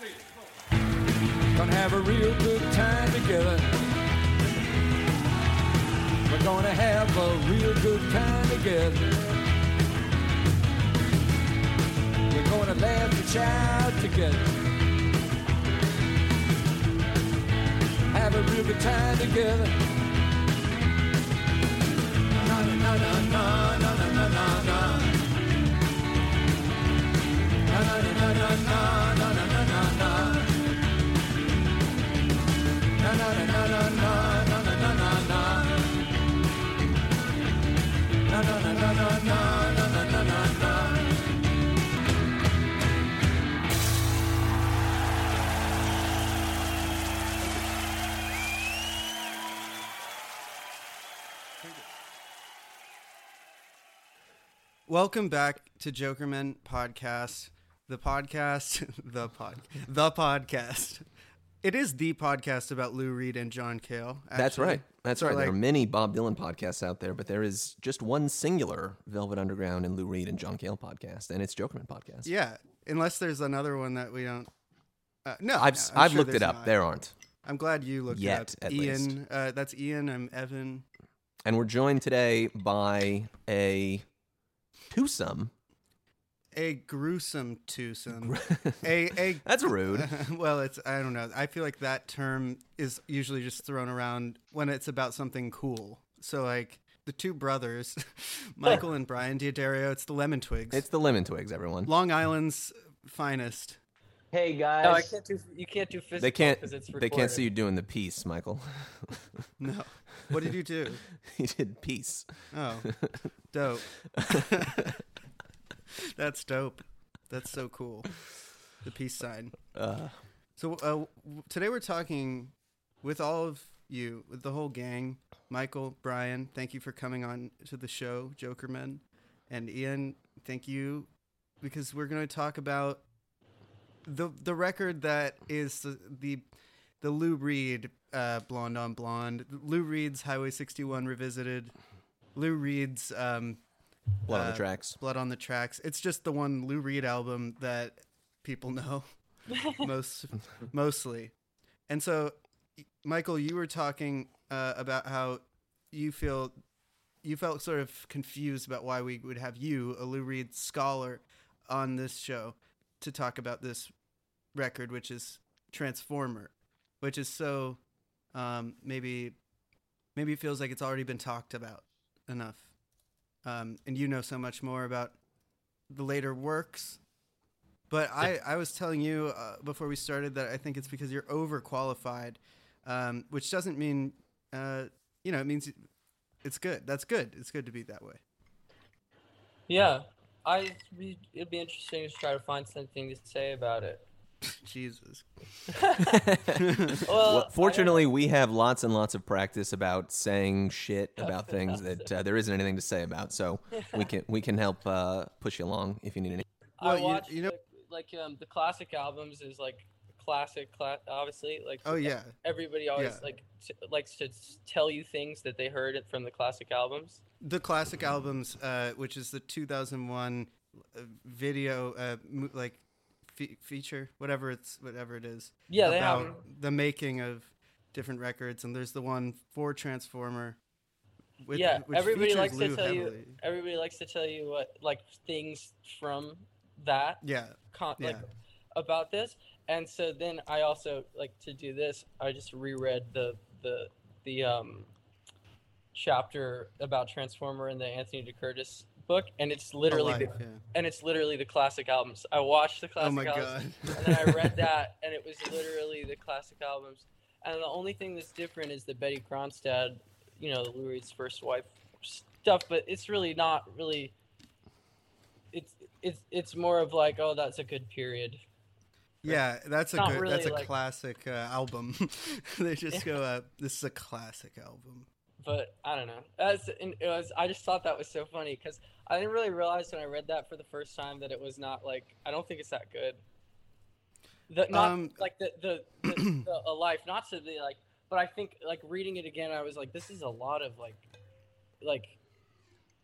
Gonna have a real good time together. We're gonna have a real good time together. We're gonna laugh and shout together. Have a real good time together. Na na na na na na na na na na. Na na na na na Welcome back to Jokerman Podcast, the podcast, the pod, the podcast. It is the podcast about Lou Reed and John Cale. That's right. That's So, right. there are many Bob Dylan podcasts out there, but there is just one singular Velvet Underground and Lou Reed and John Cale podcast, and it's Jokerman podcast. Yeah, unless there's another one that we don't. Uh, no, I've no, I've sure looked it up. not. There aren't. I'm glad you looked Yet, it up. at Ian, uh, that's Ian. I'm Evan. And we're joined today by a twosome. A gruesome twosome. a a That's rude. well, it's I don't know. I feel like that term is usually just thrown around when it's about something cool. So like the two brothers, Michael and Brian D'Addario, it's the Lemon Twigs. It's the Lemon Twigs, everyone. Long Island's finest. Hey guys. No, I can't do. You can't do physical. They can't. 'cause it's They can't see you doing the piece, Michael. No. What did you do? you did peace. Oh, dope. That's dope. That's so cool. The peace sign. Uh, So uh, today we're talking with all of you, with the whole gang. Michael, Brian, thank you for coming on to the show, Jokerman, and Ian, thank you because we're going to talk about the the record that is the the, the Lou Reed uh, Blonde on Blonde, Lou Reed's Highway 61 revisited, Lou Reed's um, blood on Uh, the tracks. Blood on the Tracks. It's just the one Lou Reed album that people know most mostly. And so Michael, you were talking uh, about how you feel you felt sort of confused about why we would have you, a Lou Reed scholar, on this show to talk about this record, which is Transformer, which is so um, maybe maybe it feels like it's already been talked about enough um, and you know so much more about the later works. But I, I was telling you uh, before we started that I think it's because you're overqualified, um, which doesn't mean, uh, you know, it means it's good. That's good. It's good to be that way. Yeah, I. be- It'd be interesting to try to find something to say about it. Jesus. Well, Well, fortunately, we have lots and lots of practice about saying shit about things that uh, there isn't anything to say about. So we can we can help uh, push you along if you need any. Well, I you- you know- like, like um the classic albums is like classic, cla- obviously like Oh yeah. everybody always Yeah. like t- likes to tell you things that they heard it from the classic albums. The classic albums, uh, which is the 2001 uh, video, uh, mo- like fe- feature, whatever it's, whatever it is. Yeah, they about have. the making of different records, and there's the one for Transformer. With, yeah, which everybody likes Lou to tell you. Everybody likes to tell you what like things from that Yeah, con- like about this and so then i also like to do this i just reread the the the um chapter about transformer in the anthony DeCurtis book and it's literally Alive, the, yeah. and it's literally the classic albums i watched the classic Oh my albums god. and then i read that and it was literally the classic albums and the only thing that's different is the Bettye Kronstad, you know lou reed's first wife stuff but it's really not really it's it's it's more of like oh that's a good period yeah, that's a good. really that's a like- classic uh, album. they just go, uh, "This is a classic album." but I don't know. That's and it was. I just thought that was so funny because I didn't really realize when I read that for the first time that it was not like I don't think it's that good. The not Um, like the the, the, the a life, not to be like, but I think like reading it again, I was like, this is a lot of like, like,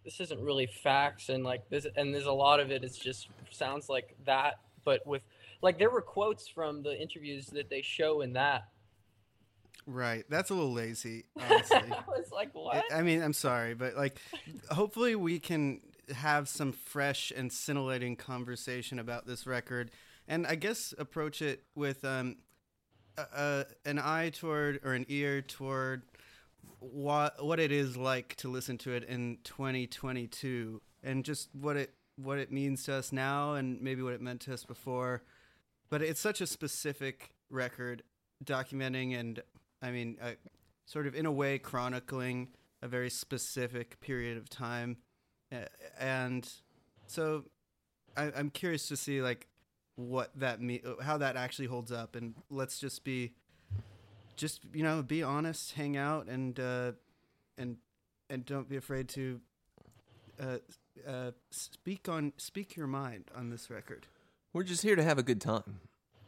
this isn't really facts and like this, and there's a lot of it. It's just sounds like that, but with Like there were quotes from the interviews that they show in that. Right. That's a little lazy, honestly. I was like, what? I I mean, I'm sorry, but like, hopefully we can have some fresh and scintillating conversation about this record, and I guess approach it with um, an eye toward or an ear toward what what it is like to listen to it in 2022, and just what it what it means to us now, and maybe what it meant to us before. But it's such a specific record, documenting and I mean, uh, sort of in a way chronicling a very specific period of time, and so I, I'm curious to see like what that me how that actually holds up, and let's just be, just you know, be honest, hang out, and uh, and and don't be afraid to uh, uh, speak on speak your mind on this record. We're just here to have a good time.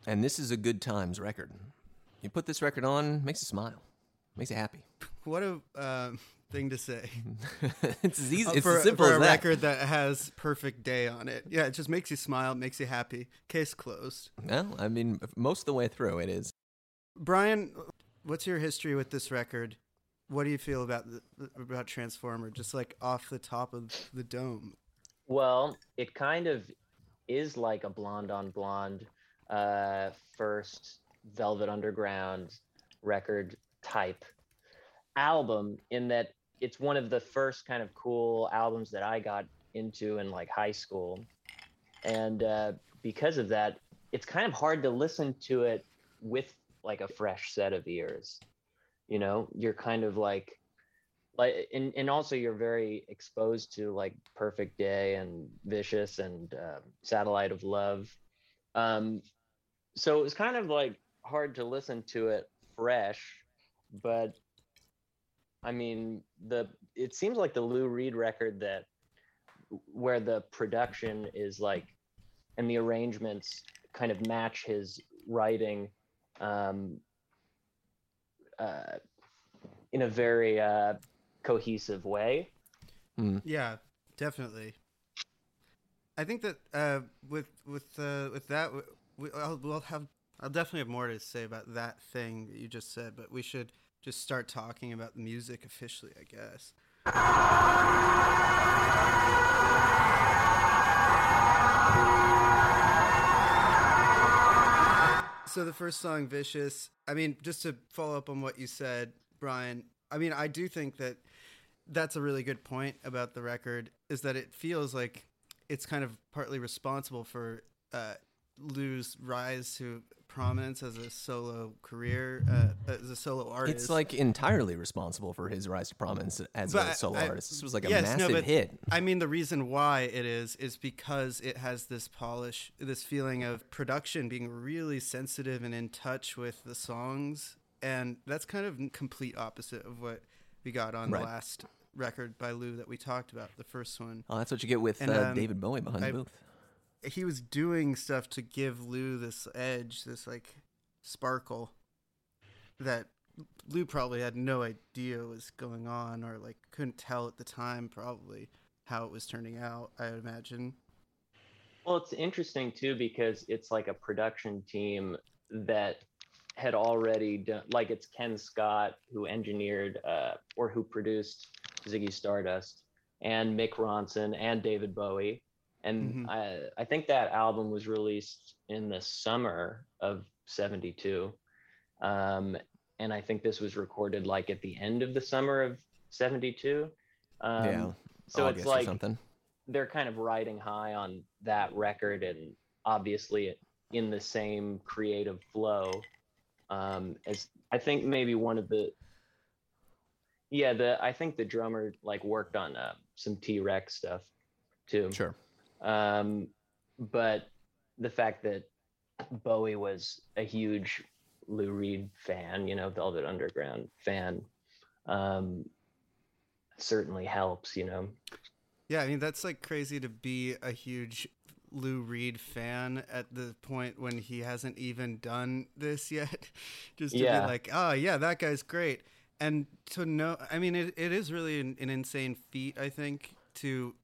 And this is a good times record. You put this record on, makes you smile, makes you happy. What a um, thing to say. it's as easy. Uh, It's for, as simple for as a that. record that has perfect day on it. Yeah, it just makes you smile, makes you happy. Case closed. Well, I mean, most of the way through, it is. Brian, what's your history with this record? What do you feel about the, about Transformer? Just like off the top of the dome. Well, it kind of is like a blonde on blonde uh, first Velvet Underground record type album in that it's one of the first kind of cool albums that I got into in like high school. And uh, because of that, it's kind of hard to listen to it with like a fresh set of ears. You know, you're kind of like like and, and also you're very exposed to like perfect day and vicious and uh, satellite of love um so it was kind of like hard to listen to it fresh but i mean the it seems like the lou reed record that where the production is like and the arrangements kind of match his writing um uh in a very uh cohesive way. Yeah, definitely. I think that uh, with with uh, with that, we, I'll, we'll have I'll definitely have more to say about that thing that you just said, but we should just start talking about the music officially, I guess. So the first song, "Vicious." I mean, just to follow up on what you said, Brian. I mean, I do think that that's a really good point about the record is that it feels like it's kind of partly responsible for uh, Lou's rise to prominence as a solo career, uh, as a solo artist. It's like entirely responsible for his rise to prominence as But a solo I- artist. This was like a Yes, no, massive but hit. I mean, the reason why it is is because it has this polish, this feeling of production being really sensitive and in touch with the songs, and that's kind of complete opposite of what we got on Right. the last record by Lou that we talked about, the first one. Oh, that's what you get with And, uh, um, David Bowie behind I- the booth. He was doing stuff to give Lou this edge, this like sparkle that Lou probably had no idea was going on or like couldn't tell at the time probably how it was turning out, I imagine. Well, it's interesting too because it's like a production team that had already done, like it's Ken Scott who engineered uh, or who produced Ziggy Stardust, and Mick Ronson and David Bowie, and Mhm. I I think that album was released in the summer of '72, um, and I think this was recorded like at the end of the summer of '72. Um, yeah, so August it's like something. they're kind of riding high on that record and obviously in the same creative flow um as i think maybe one of the yeah the i think the drummer like worked on uh, some t-rex stuff too Sure. Um but the fact that bowie was a huge lou reed fan you know velvet underground fan um certainly helps you know Yeah, I mean that's like crazy to be a huge Lou Reed fan at the point when he hasn't even done this yet. Just to Yeah. be like, oh yeah, that guy's great. And to know, I mean, it, it is really an, an insane feat, I think, to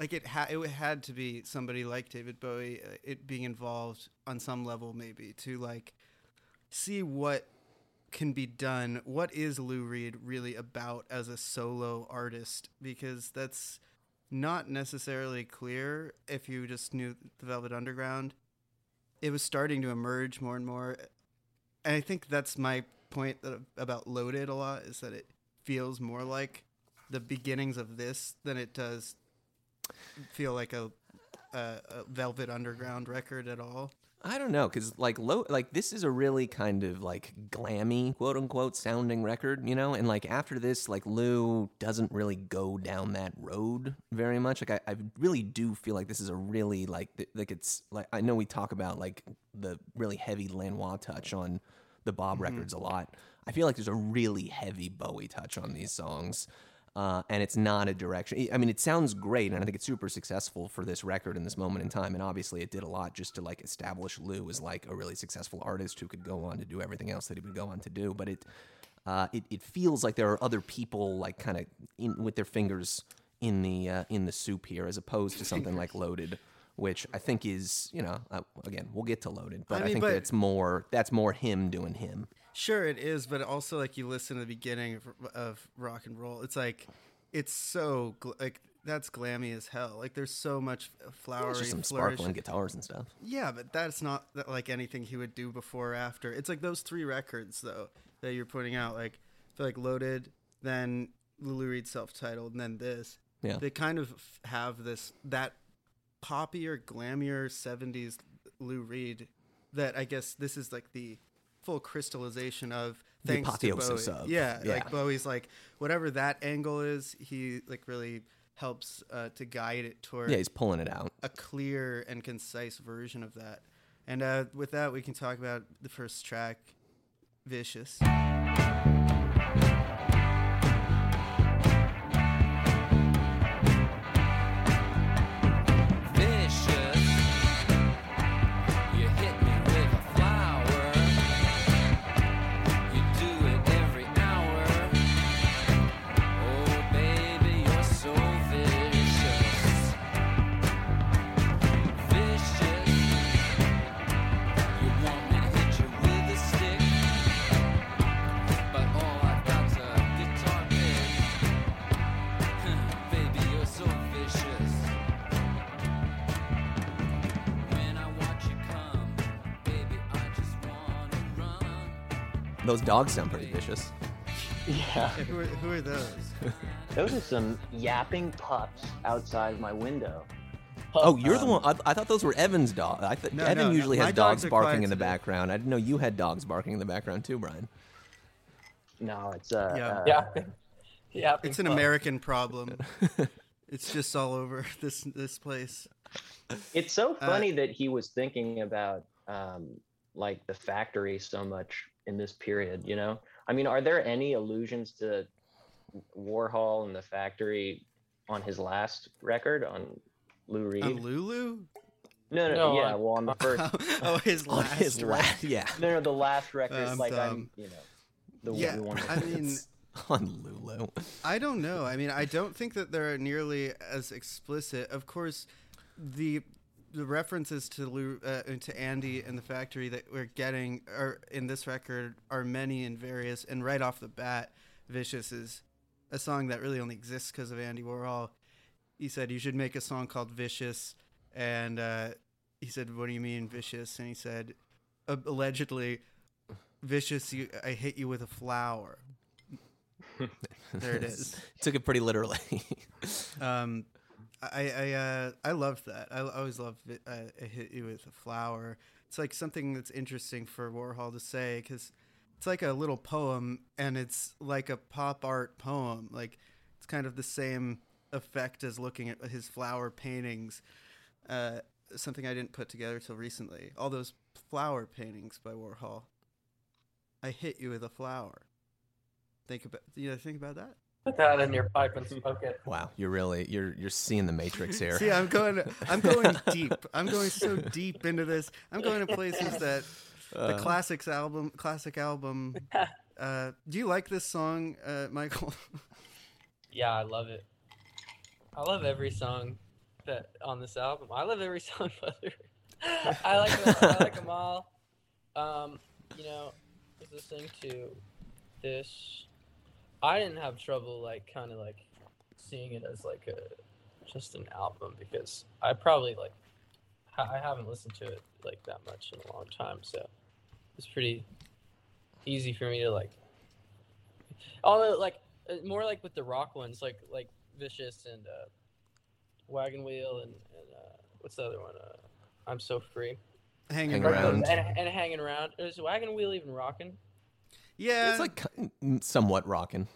like it ha- it had to be somebody like David Bowie, uh, it being involved on some level maybe to like see what can be done. What is Lou Reed really about as a solo artist? Because that's not necessarily clear if you just knew the Velvet Underground. It was starting to emerge more and more, and I think that's my point about Loaded a lot is that it feels more like the beginnings of this than it does feel like a, a, a Velvet Underground record at all. I don't know, cause like low, like this is a really kind of like glammy, quote unquote, sounding record, you know. And like after this, like Lou doesn't really go down that road very much. Like I, I really do feel like this is a really like th- like it's like I know we talk about like the really heavy Lanois touch on the Bob mm-hmm. records a lot. I feel like there's a really heavy Bowie touch on these songs. Uh, and it's not a direction. I mean, it sounds great, and I think it's super successful for this record in this moment in time. And obviously, it did a lot just to like establish Lou as like a really successful artist who could go on to do everything else that he would go on to do. But it, uh, it, it feels like there are other people like kind of with their fingers in the uh, in the soup here, as opposed to something like Loaded, which I think is you know uh, again we'll get to Loaded, but I, I think but- that's more that's more him doing him. Sure, it is, but also like you listen to the beginning of, of rock and roll, it's like it's so gl- like that's glammy as hell. Like there's so much flowery, There's just some flourish. sparkling guitars and stuff. Yeah, but that's not that, like anything he would do before or after. It's like those three records though that you're putting out. Like feel like Loaded, then Lou Reed self-titled, and then this. Yeah. They kind of have this that poppier, glammier '70s Lou Reed. That I guess this is like the full crystallization of The thanks to Bowie. of- yeah, yeah. like Bowie's like whatever that angle is, he like really helps uh, to guide it toward Yeah, he's pulling it out. a clear and concise version of that. And uh, with that, we can talk about the first track. Vicious. Those dogs sound pretty vicious. Yeah. Yeah, who, are, who are those? Those are some yapping pups outside my window. Oh, you're the Um, one. I, I thought those were Evan's dogs. I th- No, Evan no, no. usually My has dogs dogs barking in the today. background. I didn't know you had dogs barking in the background too, Brian. No, it's uh, Yeah. uh, Yeah. Yeah. It's an American problem. it's just all over this this place. It's so Uh, funny that he was thinking about um, like the factory so much in this period. You know, I mean, are there any allusions to Warhol and the factory on his last record on Lou Reed? On Lulu? no, no, No, yeah, on- well, on the first, oh, oh his On last. his record. last, yeah, no, no, the last record. I'm um, like I'm, um, you know, the Yeah, one. I mean, on Lulu. I don't know. I mean, I don't think that they're nearly as explicit. Of course, the the references to Lou, uh, to Andy and the factory that we're getting are in this record are many and various. And right off the bat, "Vicious" is a song that really only exists because of Andy Warhol. He said you should make a song called "Vicious," and uh, he said, "What do you mean vicious?" And he said, uh, allegedly, "Vicious, you, I hit you with a flower." there it is. Took it pretty literally. Um, I I uh, I love that. I always love it. I hit you with a flower. It's like something that's interesting for Warhol to say because it's like a little poem and it's like a pop art poem. Like it's kind of the same effect as looking at his flower paintings. Uh, something I didn't put together till recently. All those flower paintings by Warhol. I hit you with a flower. Think about you know think about that. Put that in your pipe and smoke it. wow, you're really you're you're seeing the Matrix here. See, I'm going. I'm going deep. I'm going so deep into this. I'm going to places that the Uh, classics album, classic album. Uh, do you like this song, uh, Michael? Yeah, I love it. I love every song that on this album. I love every song, brother. I like them, I like them all. Um, you know, I was listening to this. I didn't have trouble like kind of like seeing it as like a just an album because I probably like ha- I haven't listened to it like that much in a long time, so it's pretty easy for me to like. Although like uh, more like with the rock ones, like like Vicious and uh, Wagon Wheel and, and uh, what's the other one? Uh, I'm so free. Hanging Hang around. around. And, and hanging around. Is Wagon Wheel even rocking? Yeah, It's like somewhat rocking.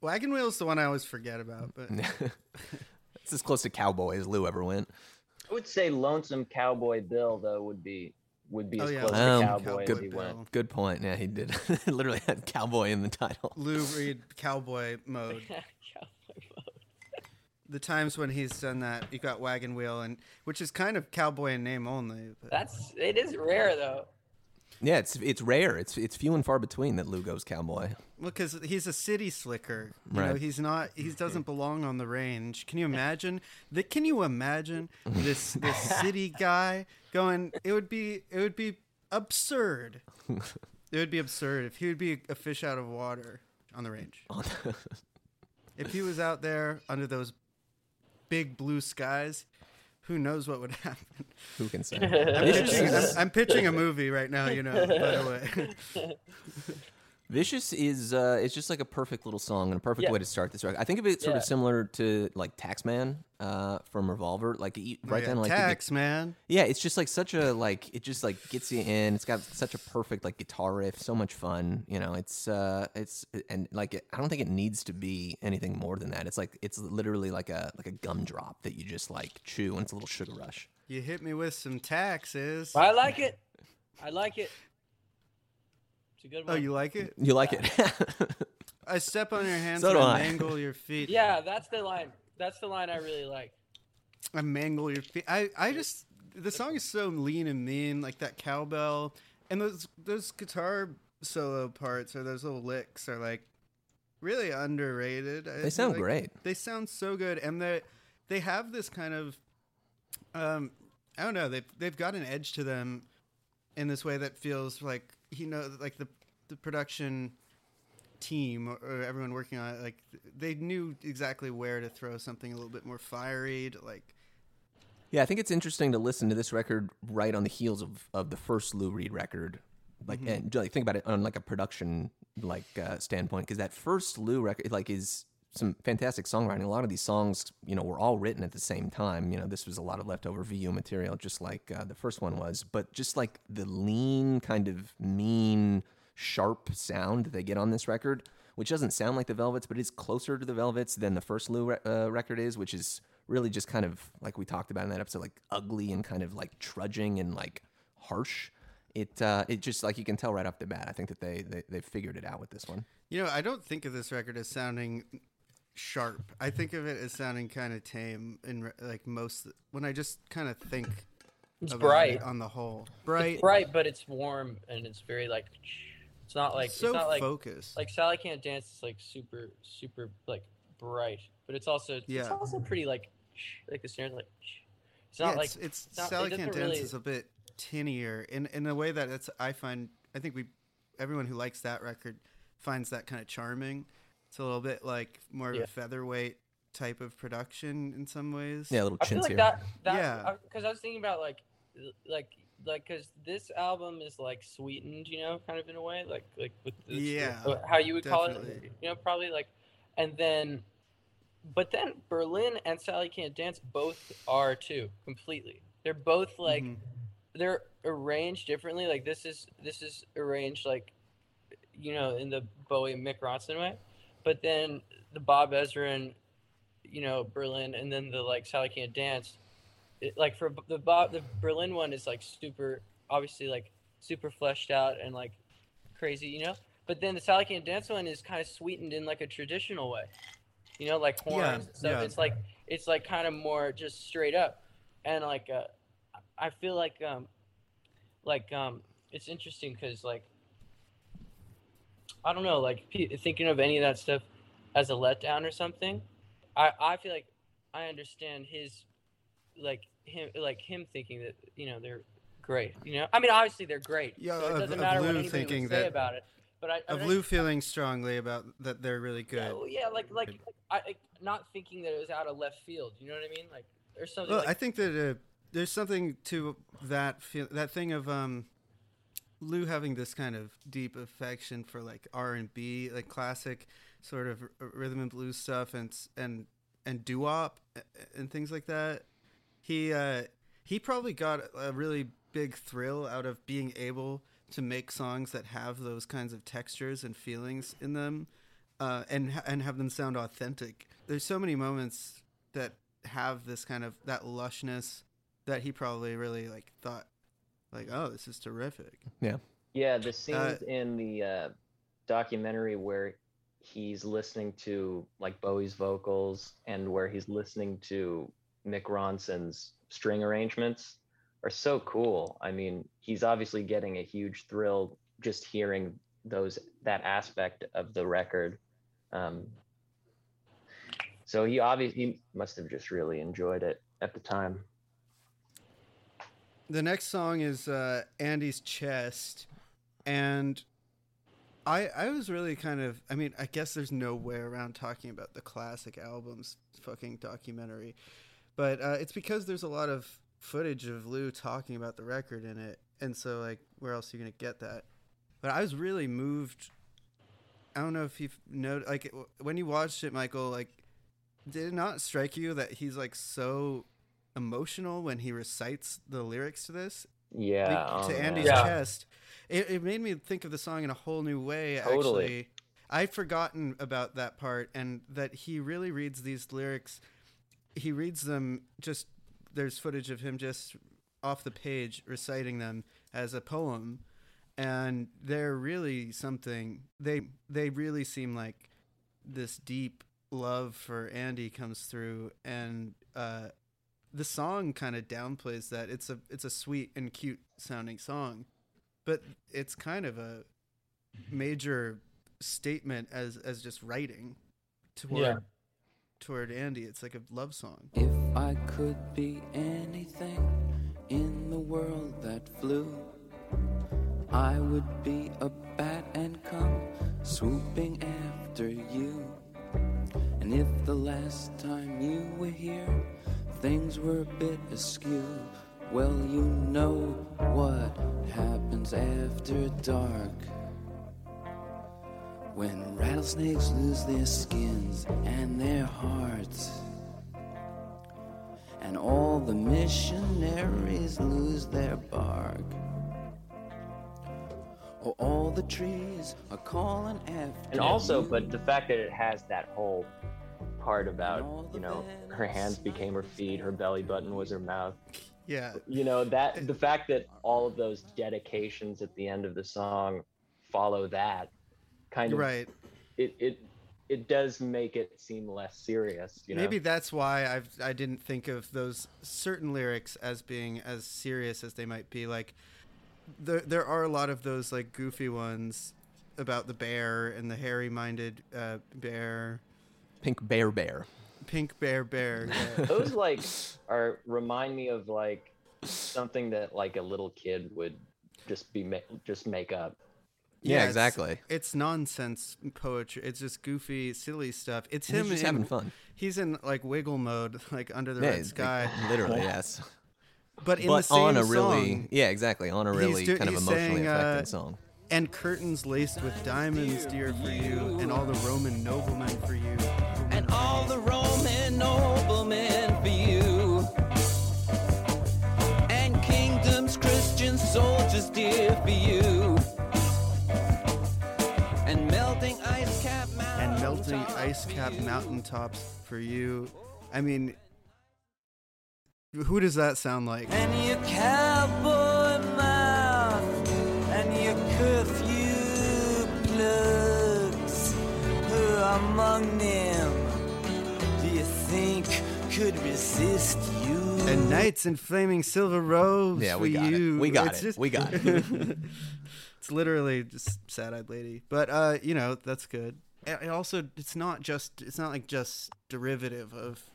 Wagon Wheel's the one I always forget about, but it's as close to cowboy as Lou ever went. I would say Lonesome Cowboy Bill though would be would be Oh, as yeah. close Um, to Cowboy as good he went. Bill. Good point. Yeah, he did. Literally had cowboy in the title. Lou Reed cowboy mode. Cowboy mode. The times when he's done that, you got Wagon Wheel, and which is kind of cowboy in name only. But That's it is rare though. Yeah, it's it's rare. It's it's few and far between that Lou goes cowboy. Well, because he's a city slicker. You know, Right. he's not. He mm-hmm. doesn't belong on the range. Can you imagine? The, can you imagine this this city guy going? It would be. It would be absurd. It would be absurd if he would be a fish out of water on the range. If he was out there under those big blue skies, who knows what would happen? Who can say? I'm pitching, I'm, I'm pitching a movie right now. You know. By the way. Vicious is uh, it's just like a perfect little song and a perfect Yeah. way to start this record. I think of it sort Yeah. of similar to like Taxman uh, from Revolver. Like you- right Yeah, then, like the gu- man. Yeah, it's just like such a like it just like gets you in. It's got such a perfect like guitar riff, so much fun. You know, it's uh it's and like it, I don't think it needs to be anything more than that. It's like it's literally like a like a gumdrop that you just like chew and it's a little sugar rush. You hit me with some taxes. I like it. I like it. It's a good Oh, one. you like it? You like it? I step on your hands So and do I I. mangle your feet. Yeah, that's the line. That's the line I really like. I mangle your feet. I, I just the song is so lean and mean, like that cowbell and those those guitar solo parts or those little licks are like really underrated. They feel sound like great. They sound so good, and they they have this kind of um I don't know. They've they've got an edge to them in this way that feels like you know like the the production team or, everyone working on it like they knew exactly where to throw something a little bit more fiery to like Yeah, I think it's interesting to listen to this record right on the heels of, of the first Lou Reed record. Like, and like think about it on like a production like uh, standpoint, because that first Lou record like is some fantastic songwriting. A lot of these songs, you know, were all written at the same time. You know, this was a lot of leftover VU material, just like uh, the first one was. But just like the lean, kind of mean, sharp sound they get on this record, which doesn't sound like the Velvets, but is closer to the Velvets than the first Lou re- uh, record is, which is really just kind of like we talked about in that episode, like ugly and kind of like trudging and like harsh. It uh, it just like you can tell right off the bat. I think that they they they figured it out with this one. You know, I don't think of this record as sounding sharp. I think of it as sounding kind of tame in re- like most when I just kind of think It's about bright. it on the whole. Bright, It's bright, but it's warm and it's very like. It's not like so it's not like focused. like Sally Can't Dance is like super super like bright, but it's also it's Yeah. also pretty like like the snares like. It's yeah, not like it's, it's, not- Sally doesn't Can't Dance really- is a bit tinnier in in a way that it's I find I think we everyone who likes that record finds that kind of charming. It's a little bit like more of Yeah. a featherweight type of production in some ways. Yeah, a little I feel like that. that Yeah. Because I was thinking about like, like, like, because this album is like sweetened, you know, kind of in a way, like, like with this, Yeah, uh, how you would call it, you know, probably like, and then, but then Berlin and Sally Can't Dance both are too completely. They're both like, Mhm. they're arranged differently. Like this is this is arranged like, you know, in the Bowie Mick Ronson way, but then the Bob Ezrin and you know Berlin, and then the like Sally Can't Dance. It, like for the Bob, the Berlin one is like super, obviously like super fleshed out and like crazy, you know. But then the Sally Can't Dance one is kind of sweetened in like a traditional way, you know, like horns. Yeah, and stuff. yeah. It's like it's like kind of more just straight up, and like uh, I feel like um, like um, it's interesting because like I don't know, like thinking of any of that stuff as a letdown or something. I I feel like I understand his like him like him thinking that you know they're great. You know, I mean, obviously they're great. Yeah, so of- it doesn't of matter what Lou anybody thinking would say that- about it. But I, I of mean, Lou feeling strongly about that they're really good. Yeah, well, yeah, like like, like I, like not thinking that it was out of left field. You know what I mean? Like there's something. Well, like, I think that uh, there's something to that feel, that thing of um, Lou having this kind of deep affection for like R and B, like classic sort of rhythm and blues stuff, and and and doo wop and things like that. He uh, he probably got a really big thrill out of being able to make songs that have those kinds of textures and feelings in them, uh, and and have them sound authentic. There's so many moments that have this kind of that lushness that he probably really like thought like oh this is terrific Yeah, Yeah, the scenes Uh, in the uh, documentary where he's listening to like Bowie's vocals and where he's listening to Mick Ronson's string arrangements are so cool. I mean, he's obviously getting a huge thrill just hearing those that aspect of the record. Um, so he obviously he must have just really enjoyed it at the time. The next song is uh, andy's chest. And i i was really kind of i mean i guess there's no way around talking about the classic albums fucking documentary but uh, it's because there's a lot of footage of lou talking about the record in it. And so like where else are you gonna get that? But i was really moved. I don't know if you've noticed like when you watched it michael like did it not strike you that he's like so emotional when he recites the lyrics to this Yeah, Like, to. Andy's Yeah. chest. It, it made me think of the song in a whole new way. Totally. Actually, I'd forgotten about that part, and that he really reads these lyrics. He reads them just. There's footage of him just off the page reciting them as a poem, and they're really something. They they really seem like this deep love for Andy comes through, and uh, the song kind of downplays that. It's a it's a sweet and cute sounding song, but it's kind of a major statement as as just writing toward Yeah. toward Andy. It's like a love song. If I could be anything in the world that flew, I would be a bat and come swooping after you. And if the last time you were here, things were a bit askew, well, you know what happens after dark. When rattlesnakes lose their skins and their hearts. And all the missionaries lose their bark. Or all the trees are calling after and also but the fact that it has that whole part about you know her hands became her feet her belly button was her mouth. Yeah, you know that the fact that all of those dedications at the end of the song follow that kind of right. it it it does make it seem less serious you know? Maybe that's why I've I didn't think of those certain lyrics as being as serious as they might be. Like there there are a lot of those like goofy ones about the bear and the hairy-minded uh, bear, Pink Bear Bear. pink bear bear. Yeah. those like are remind me of like something that like a little kid would just be ma- just make up Yeah, it's- exactly. It's nonsense poetry. It's just goofy, silly stuff. It's He's him just in, having fun. He's in like wiggle mode, like under the Yeah, red sky. like, literally, yes. But in the same on a song, really, yeah, exactly, on a really do- kind of emotionally saying, uh, affecting song. And curtains laced with diamonds, dear for you, and all the Roman noblemen for you. and all the Roman noblemen for you. And kingdoms, Christian soldiers, dear for you. And melting ice cap and melting ice cap mountaintops for you. I mean, who does that sound like? Among them do you think could resist you? And knights in flaming silver robes Yeah, for we got it. We got It's it. We got it. it's literally just sad-eyed lady, but uh, you know that's good. And also, it's not just, it's not like just derivative of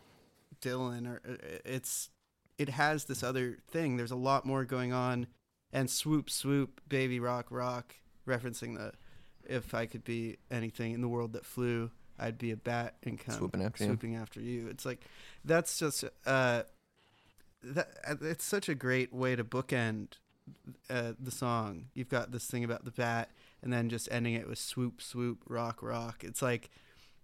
Dylan, or uh, it's it has this other thing. There's a lot more going on, and swoop swoop baby rock rock referencing the if I could be anything in the world that flew, I'd be a bat and come Swooping after you. after you. It's like that's just uh, that it's such a great way to bookend uh, the song. You've got this thing about the bat, and then just ending it with swoop swoop rock rock. It's like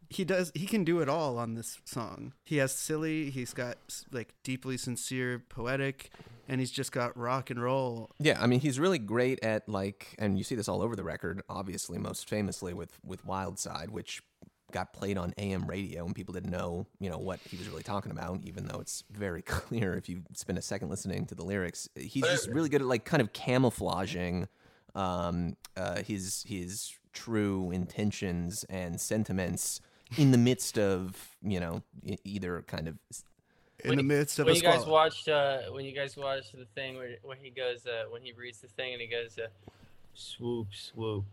he does he can do it all on this song. He has silly, he's got like deeply sincere, poetic, and he's just got rock and roll. Yeah, I mean he's really great at like, and you see this all over the record. Obviously, most famously with with Wild Side, which got played on AM radio, and people didn't know, you know, what he was really talking about. Even though it's very clear if you spend a second listening to the lyrics, he's just really good at like kind of camouflaging um, uh, his his true intentions and sentiments in the midst of you know either kind of In When the midst of when a you guys watched uh when you guys watched the thing where when he goes uh when he reads the thing and he goes uh swoop swoop.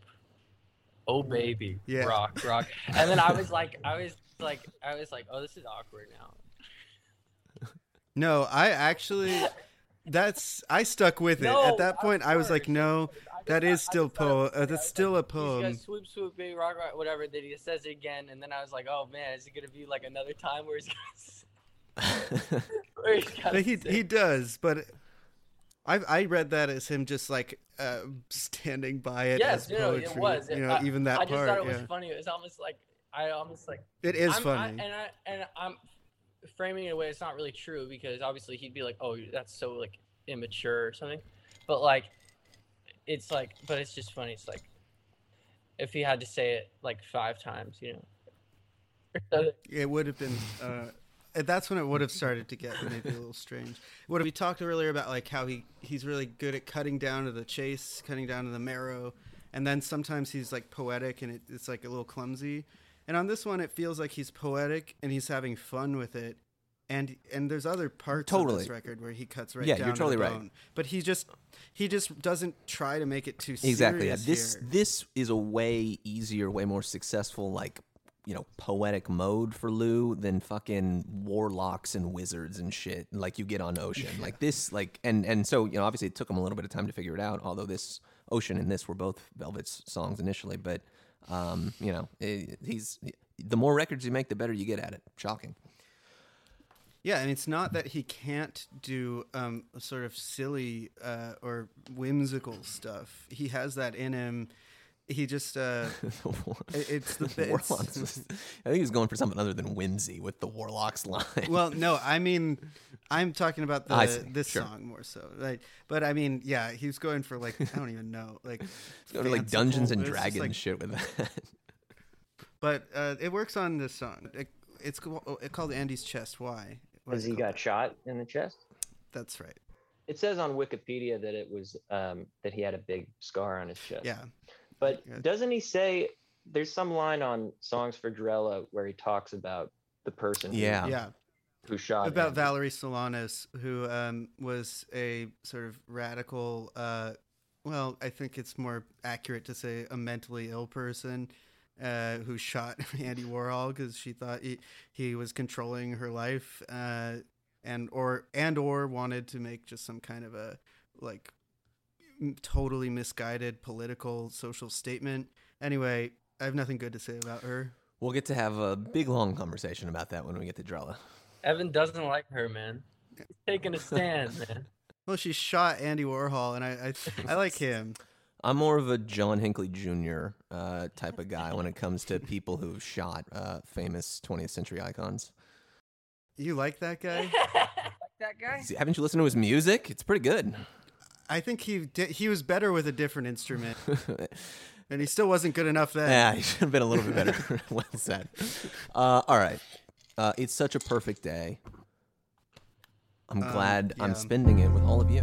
Oh baby. Yeah. rock rock. And then i was like i was like i was like oh this is awkward now. No, I actually that's I stuck with it. No, At that point I was like, no, I just that is still just thought po- uh, that's still a like, poem. He goes, swoop swoop baby rock rock whatever then he says it again and then i was like oh man is it gonna be like another time where he's gonna where he's gonna he he does, but I I read that as him just like uh, standing by it yes as no, no, poetry. it was You know, I, even that part. I just part. thought it was yeah. funny it was almost like i almost like It is I'm, funny. I, and I and I'm framing it in a way it's not really true because obviously he'd be like, "Oh, that's so like immature or something," but like, it's like, but it's just funny. It's like if he had to say it like five times, you know. It would have been. Uh, that's when it would have started to get maybe a little strange. What we talked earlier about, like how he he's really good at cutting down to the chase, cutting down to the marrow, and then sometimes he's like poetic and it, it's like a little clumsy. And on this one, it feels like he's poetic and he's having fun with it. And and there's other parts of Totally. this record where he cuts right Yeah, down you're to totally the right. But he just he just doesn't try to make it too serious. exactly yeah. this here. this is a way easier way more successful like you know poetic mode for lou than fucking warlocks and wizards and shit like you get on ocean like this like and and so you know obviously it took him a little bit of time to figure it out although this ocean and this were both velvet's songs initially but um you know eh, he's the more records you make the better you get at it shocking Yeah, and it's not that he can't do um, sort of silly uh, or whimsical stuff. He has that in him. He just uh, it's the warlocks was- i think he's going for something other than whimsy with the warlocks line well, no, I mean, I'm talking about the this sure. song more so. Like, but I mean, yeah, he was going for like I don't even know, like going to like Dungeons and fanciful- it's just, Dragons like- shit with that. but uh, it works on this song. It, it's called Andy's Chest. Why? Why Because is he called got shot in the chest. That's right. It says on Wikipedia that it was um, that he had a big scar on his chest. Yeah. But Yeah. doesn't he say there's some line on Songs for Drella where he talks about the person who, Yeah. Yeah. who shot about him? Valerie Solanas, who um, was a sort of radical. Uh, well, I think it's more accurate to say a mentally ill person uh, who shot Andy Warhol because she thought he, he was controlling her life, uh, and or and or wanted to make just some kind of a like totally misguided political social statement. Anyway, I have nothing good to say about her. We'll get to have a big long conversation about that when we get to Drella. Evan doesn't like her, man. He's taking a stand, man. Well, she shot Andy Warhol, and I I, I like him. I'm more of a John Hinckley Jr. Uh, type of guy when it comes to people who've shot uh, famous 20th century icons. You like that guy? like that guy? See, Haven't you listened to his music? It's pretty good. I think he did, he was better with a different instrument, and he still wasn't good enough then. yeah, he should have been a little bit better. well said. Uh, all right. Uh, it's such a perfect day. I'm Um, glad I'm spending it with all of you.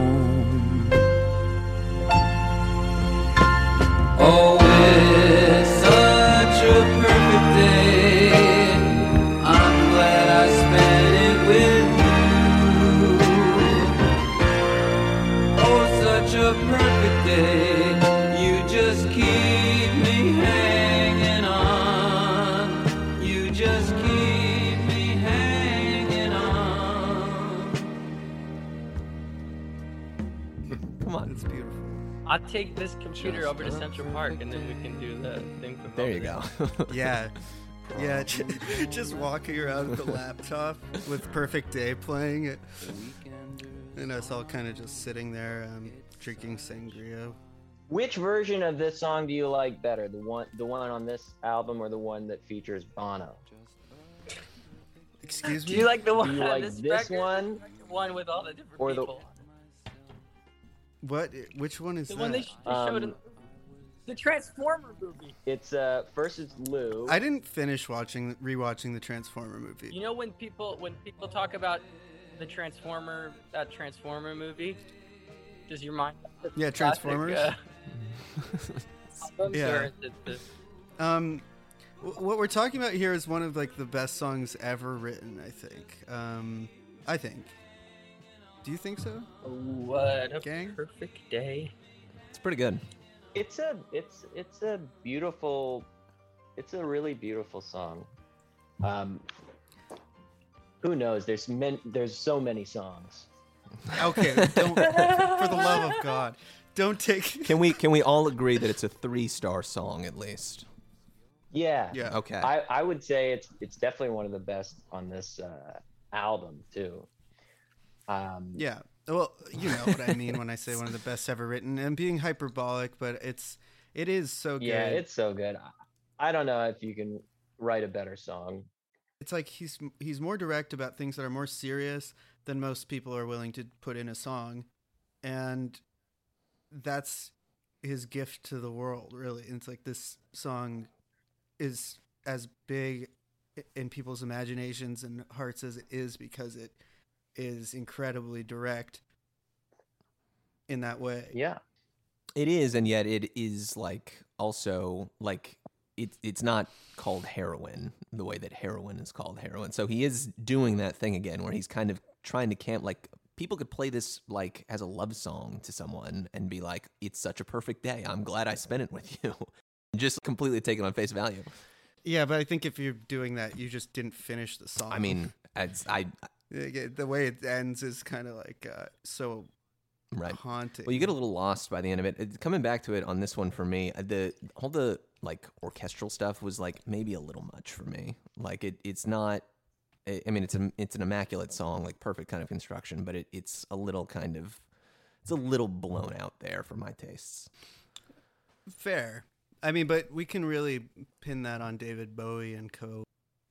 Take this computer Just over to Central Park and then we can do the thing from There over you go. Yeah. Yeah, just walking around with the laptop with Perfect Day playing, it. and us all kind of just sitting there um, drinking sangria. Which version of this song do you like better? The one the one on this album or the one that features Bono? Excuse me. Do you like the one Do you on like this, this record? one? One with all the different Or the- people. What? Which one is The that? one they, sh- they showed in Um, the Transformer movie. It's uh first it's Lou. I didn't finish watching rewatching the Transformer movie. You know when people when people talk about the Transformer that Transformer movie, does your mind? Yeah, classic, Transformers. uh, Yeah. or is it the- Um, what we're talking about here is one of like the best songs ever written. I think. Um, I think. Do you think so? what a Gang? perfect day. it's pretty good. It's a it's it's a beautiful it's a really beautiful song. Um who knows? There's men there's so many songs. Okay, don't. for the love of God, don't take. Can we can we all agree that it's a three star song at least? Yeah. Yeah. Okay. I, I would say it's it's definitely one of the best on this uh, album too. Um, Yeah. Well, you know what I mean when I say one of the best ever written. I'm being hyperbolic, but it's it is so good. yeah, it's so good. I, I don't know if you can write a better song. it's like he's he's more direct about things that are more serious than most people are willing to put in a song, and that's his gift to the world. Really, and it's like this song is as big in people's imaginations and hearts as it is because it is incredibly direct in that way. Yeah. It is, and yet it is like also like it's it's not called heroin the way that heroin is called heroin. So he is doing that thing again where he's kind of trying to camp like people could play this like as a love song to someone and be like, "It's such a perfect day. I'm glad I spent it with you." Just completely take it on face value. Yeah, but I think if you're doing that, you just didn't finish the song. I mean, as I Yeah, the way it ends is kind of like uh, so right. haunting. Well, you get a little lost by the end of it. Coming back to it on this one for me, uh, the all the like orchestral stuff was like maybe a little much for me. Like it, it's not. I I mean, it's a, it's an immaculate song, like perfect kind of construction, but it, it's a little kind of, it's a little blown out there for my tastes. Fair. I mean, but we can really pin that on David Bowie and co.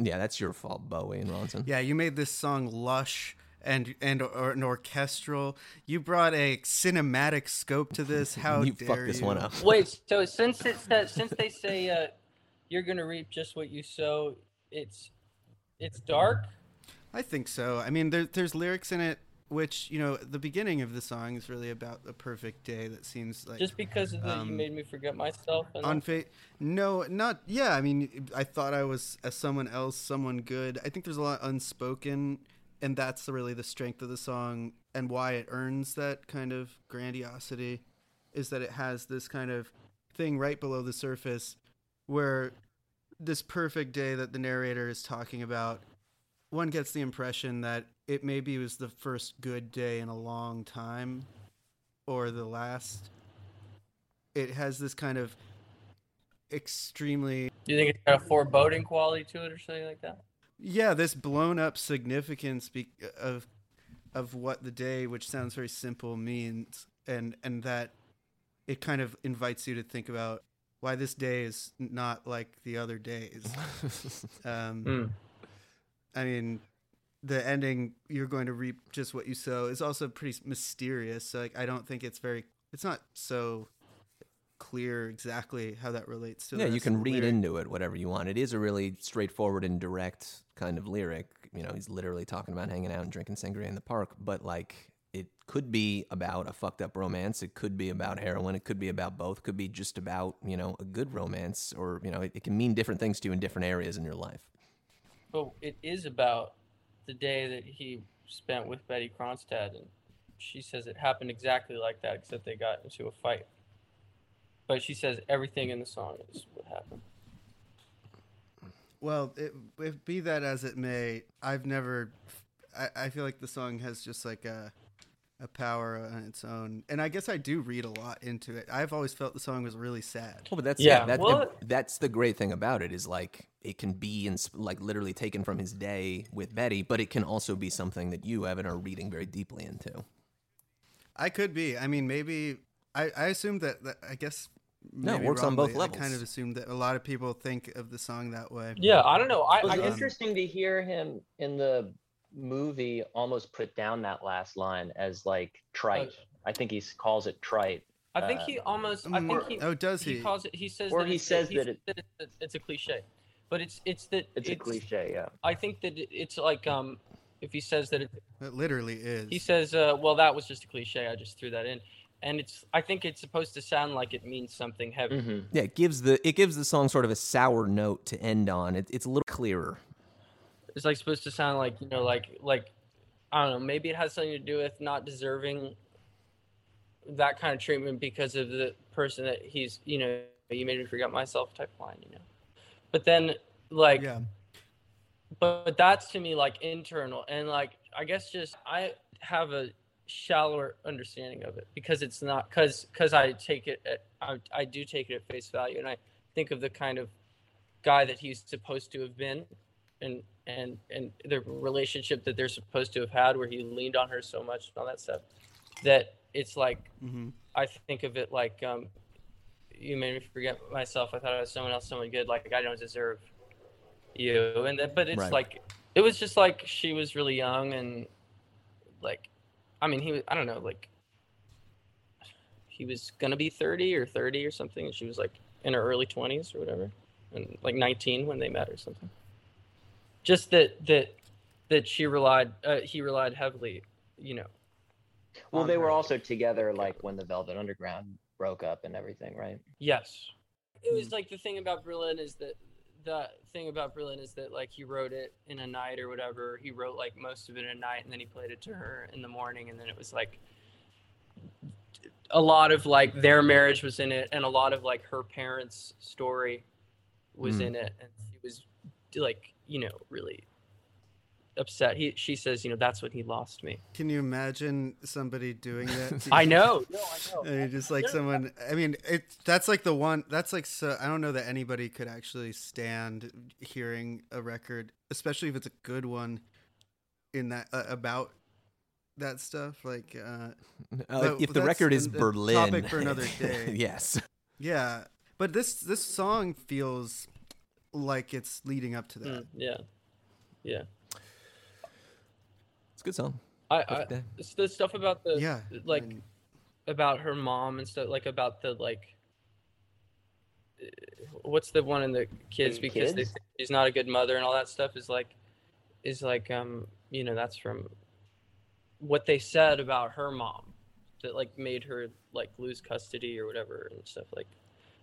Yeah, that's your fault, Bowie and Ronson. Yeah, you made this song lush and and or, an orchestral. You brought a cinematic scope to this. How you dare fucked this you. one up. Wait, so since it says, since they say uh, you're gonna reap just what you sow, it's it's dark. I think so. I mean, there, there's lyrics in it which you know the beginning of the song is really about the perfect day that seems like Just because of the you um, made me forget myself. And on fate no not yeah i mean i thought i was as someone else someone good i think there's a lot unspoken and that's really the strength of the song and why it earns that kind of grandiosity is that it has this kind of thing right below the surface where this perfect day that the narrator is talking about one gets the impression that it maybe was the first good day in a long time or the last it has this kind of extremely do you think it's got a foreboding quality to it or something like that? yeah this blown up significance be- of of what the day which sounds very simple means and and that it kind of invites you to think about why this day is not like the other days um Hmm. i mean the ending you're going to reap just what you sow is also pretty mysterious so like i don't think it's very it's not so clear exactly how that relates to. yeah, you can read lyric. into it whatever you want. It is a really straightforward and direct kind of lyric. You know, he's literally talking about hanging out and drinking sangria in the park, but like it could be about a fucked up romance. It could be about heroin. It could be about both. It could be just about you know a good romance, or you know it, it can mean different things to you in different areas in your life. But it is about the day that he spent with Bettye Kronstad, and she says it happened exactly like that, except they got into a fight. But she says everything in the song is what happened. Well, it, it, be that as it may, I've never. I, I feel like the song has just like a a power on its own, and I guess I do read a lot into it. I've always felt the song was really sad. Well, but that's Yeah, that, well- that's the great thing about it is like it can be in, like literally taken from his day with Bettye, but it can also be something that you Evan are reading very deeply into. I could be. I mean, maybe. I I assume that, that I guess. No, it maybe works on both wrongly, I kind of assume that a lot of people think of the song that way. Yeah, I don't know. I, It was I guess interesting to hear him in the movie almost put down that last line as like trite. I think he calls it trite. I think he uh, almost. I think he. oh, does he? He calls it. He says. Or that he it's a- says he that says it- it's, a, it's a cliche, but it's it's that It's, a cliche, yeah. I think that it's like um, if he says that it, It literally is. he says, uh, well, that was just a cliche. I just threw that in, and it's. I think it's supposed to sound like it means something heavy. hmm Yeah, it gives the it gives the song sort of a sour note to end on. It, it's a little clearer. It's like supposed to sound like you know, like like I don't know. Maybe it has something to do with not deserving that kind of treatment because of the person that he's. You know, you made me forget myself type line. You know, but then like yeah. but, but that's to me like internal and like i guess just i have a shallower understanding of it because it's not because because i take it at, I, I do take it at face value and i think of the kind of guy that he's supposed to have been and and and the relationship that they're supposed to have had where he leaned on her so much and all that stuff that it's like hmm I think of it like um, you made me forget myself. I thought I was someone else, someone good. Like I don't deserve you, and then, but it's Right. like it was just like she was really young and like, I mean, he was I don't know like he was gonna be thirty or thirty or something, and she was like in her early twenties or whatever, and like nineteen when they met or something. Just that that that she relied uh, he relied heavily, you know, Well, on they were her. also together like when the Velvet Underground broke up and everything, right? Yes. It was like the thing about Berlin is that the thing about Berlin is that like he wrote it in a night or whatever. He wrote like most of it in a night and then he played it to her in the morning and then it was like a lot of like their marriage was in it and a lot of like her parents' story was Mm. in it and she was like, you know, really upset. He she says, you know, that's when he lost me. Can you imagine somebody doing that? to I you? know. No, I know. And you're just like someone. I mean, it. That's like the one. That's like so. I don't know that anybody could actually stand hearing a record, especially if it's a good one, in that uh, about that stuff. Like, uh, Uh, if the record is a Berlin, topic for another day. yes, yeah. But this this song feels like it's leading up to that. Mm, yeah. Yeah. it's a good song. I, I it's the stuff about the Yeah, like and- about her mom and stuff like about the like uh, what's the one in the kids The because they kids? think she's not a good mother and all that stuff is like is like um you know that's from what they said about her mom that like made her like lose custody or whatever and stuff like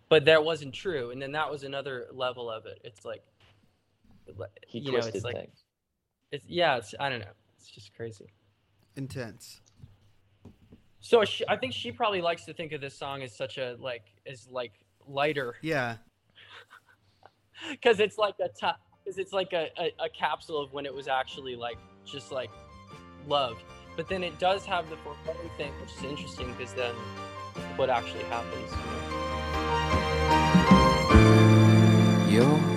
but that wasn't true and then that was another level of it it's like like, He you know twisted it's like things. it's yeah it's i don't know it's just crazy intense. So she, I think she probably likes to think of this song as such a like as like lighter Yeah, because it's like a because it's like a, a, a capsule of when it was actually like just like loved. But then it does have the foreboding thing, which is interesting because then what actually happens. you know? You're going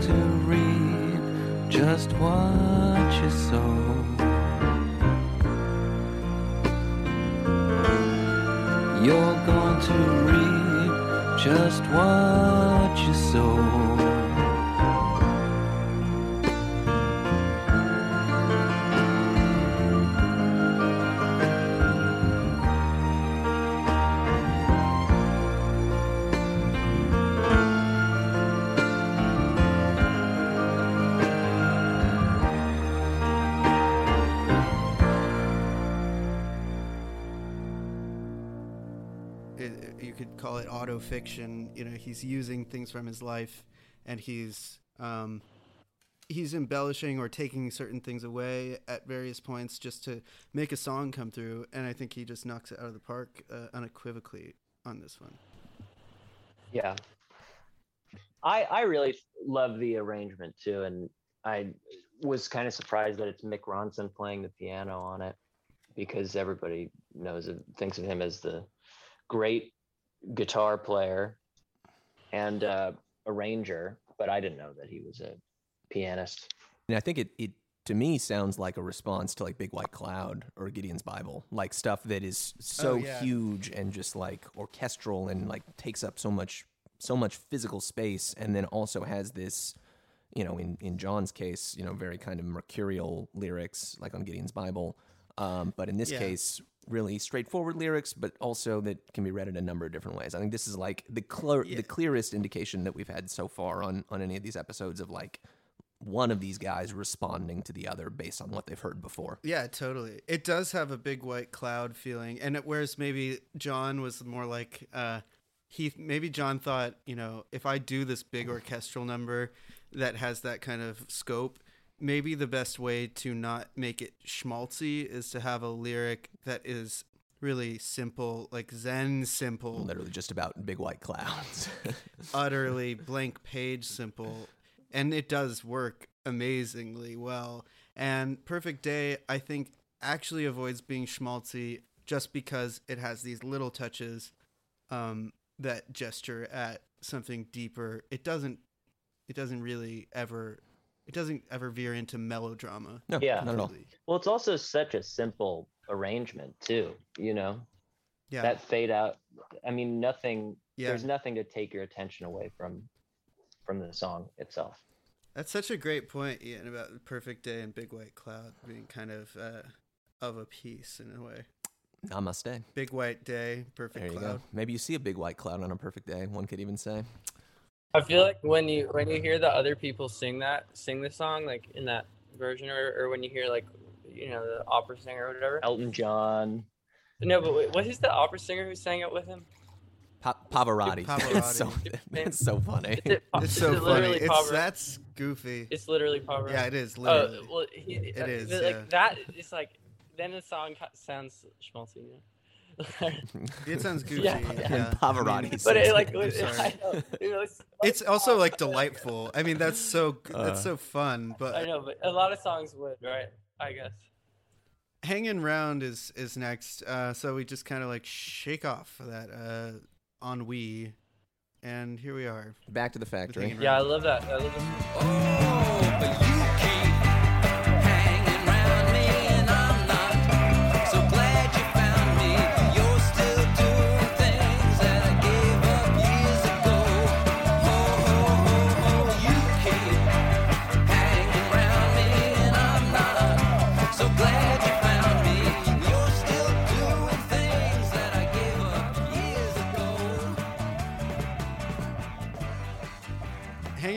to reap just what you sow. You're going to reap just what you sow. Could call it auto fiction. You know, he's using things from his life, and he's um, he's embellishing or taking certain things away at various points just to make a song come through. And I think he just knocks it out of the park uh, unequivocally on this one. Yeah. I I really love the arrangement too, and I was kind of surprised that it's Mick Ronson playing the piano on it because everybody knows it, thinks of him as the great guitar player and uh, arranger, but I didn't know that he was a pianist. And I think it, it to me sounds like a response to like Big White Cloud or Gideon's Bible, like stuff that is so Oh, yeah. huge and just like orchestral and like takes up so much so much physical space, and then also has this, you know, in in John's case, you know, very kind of mercurial lyrics like on Gideon's Bible, um, but in this Yeah. case. Really straightforward lyrics, but also that can be read in a number of different ways. I think this is like the clear, Yeah. the clearest indication that we've had so far on on any of these episodes of like one of these guys responding to the other based on what they've heard before. Yeah, totally. It does have a big white cloud feeling, and it, whereas maybe John was more like uh, he maybe John thought, you know, if I do this big orchestral number that has that kind of scope, maybe the best way to not make it schmaltzy is to have a lyric that is really simple, like Zen simple, Literally just about big white clouds. utterly blank page simple. And it does work amazingly well. And perfect day i think actually avoids being schmaltzy just because it has these little touches um, that gesture at something deeper. It doesn't it doesn't really ever it doesn't ever veer into melodrama no, Yeah. not at all. Well, it's also such a simple arrangement too, you know. yeah That fade out. I mean, nothing. Yeah. There's nothing to take your attention away from from the song itself. That's such a great point, Ian, about the perfect day and big white cloud being kind of uh, of a piece in a way. Namaste. Big white day, There perfect you cloud. go. Maybe you see a big white cloud on a perfect day. One could even say. I feel like when you when you hear the other people sing that sing the song like in that version or, or when you hear like you know the opera singer or whatever. Elton John. No, but wait, what is the opera singer who sang it with him? Pa- Pavarotti. Pavarotti. it's, so, it's so funny. Is it, It's so it funny. It's that's goofy. It's literally Pavarotti. Yeah, it is Oh, literally. well, he, It uh, is, like yeah. that. It's like then the song sounds schmaltzy. You know? It sounds goofy. Yeah, Yeah, yeah. And Pavarotti I mean, but it like it. I'm it, sorry. I know, it was- it's also like delightful. I mean, that's so that's so fun. But I know, but a lot of songs would, right? I guess. hanging round is is next. Uh, so we just kind of like shake off that uh, ennui, and here we are. Back to the factory. Yeah, I love that. I love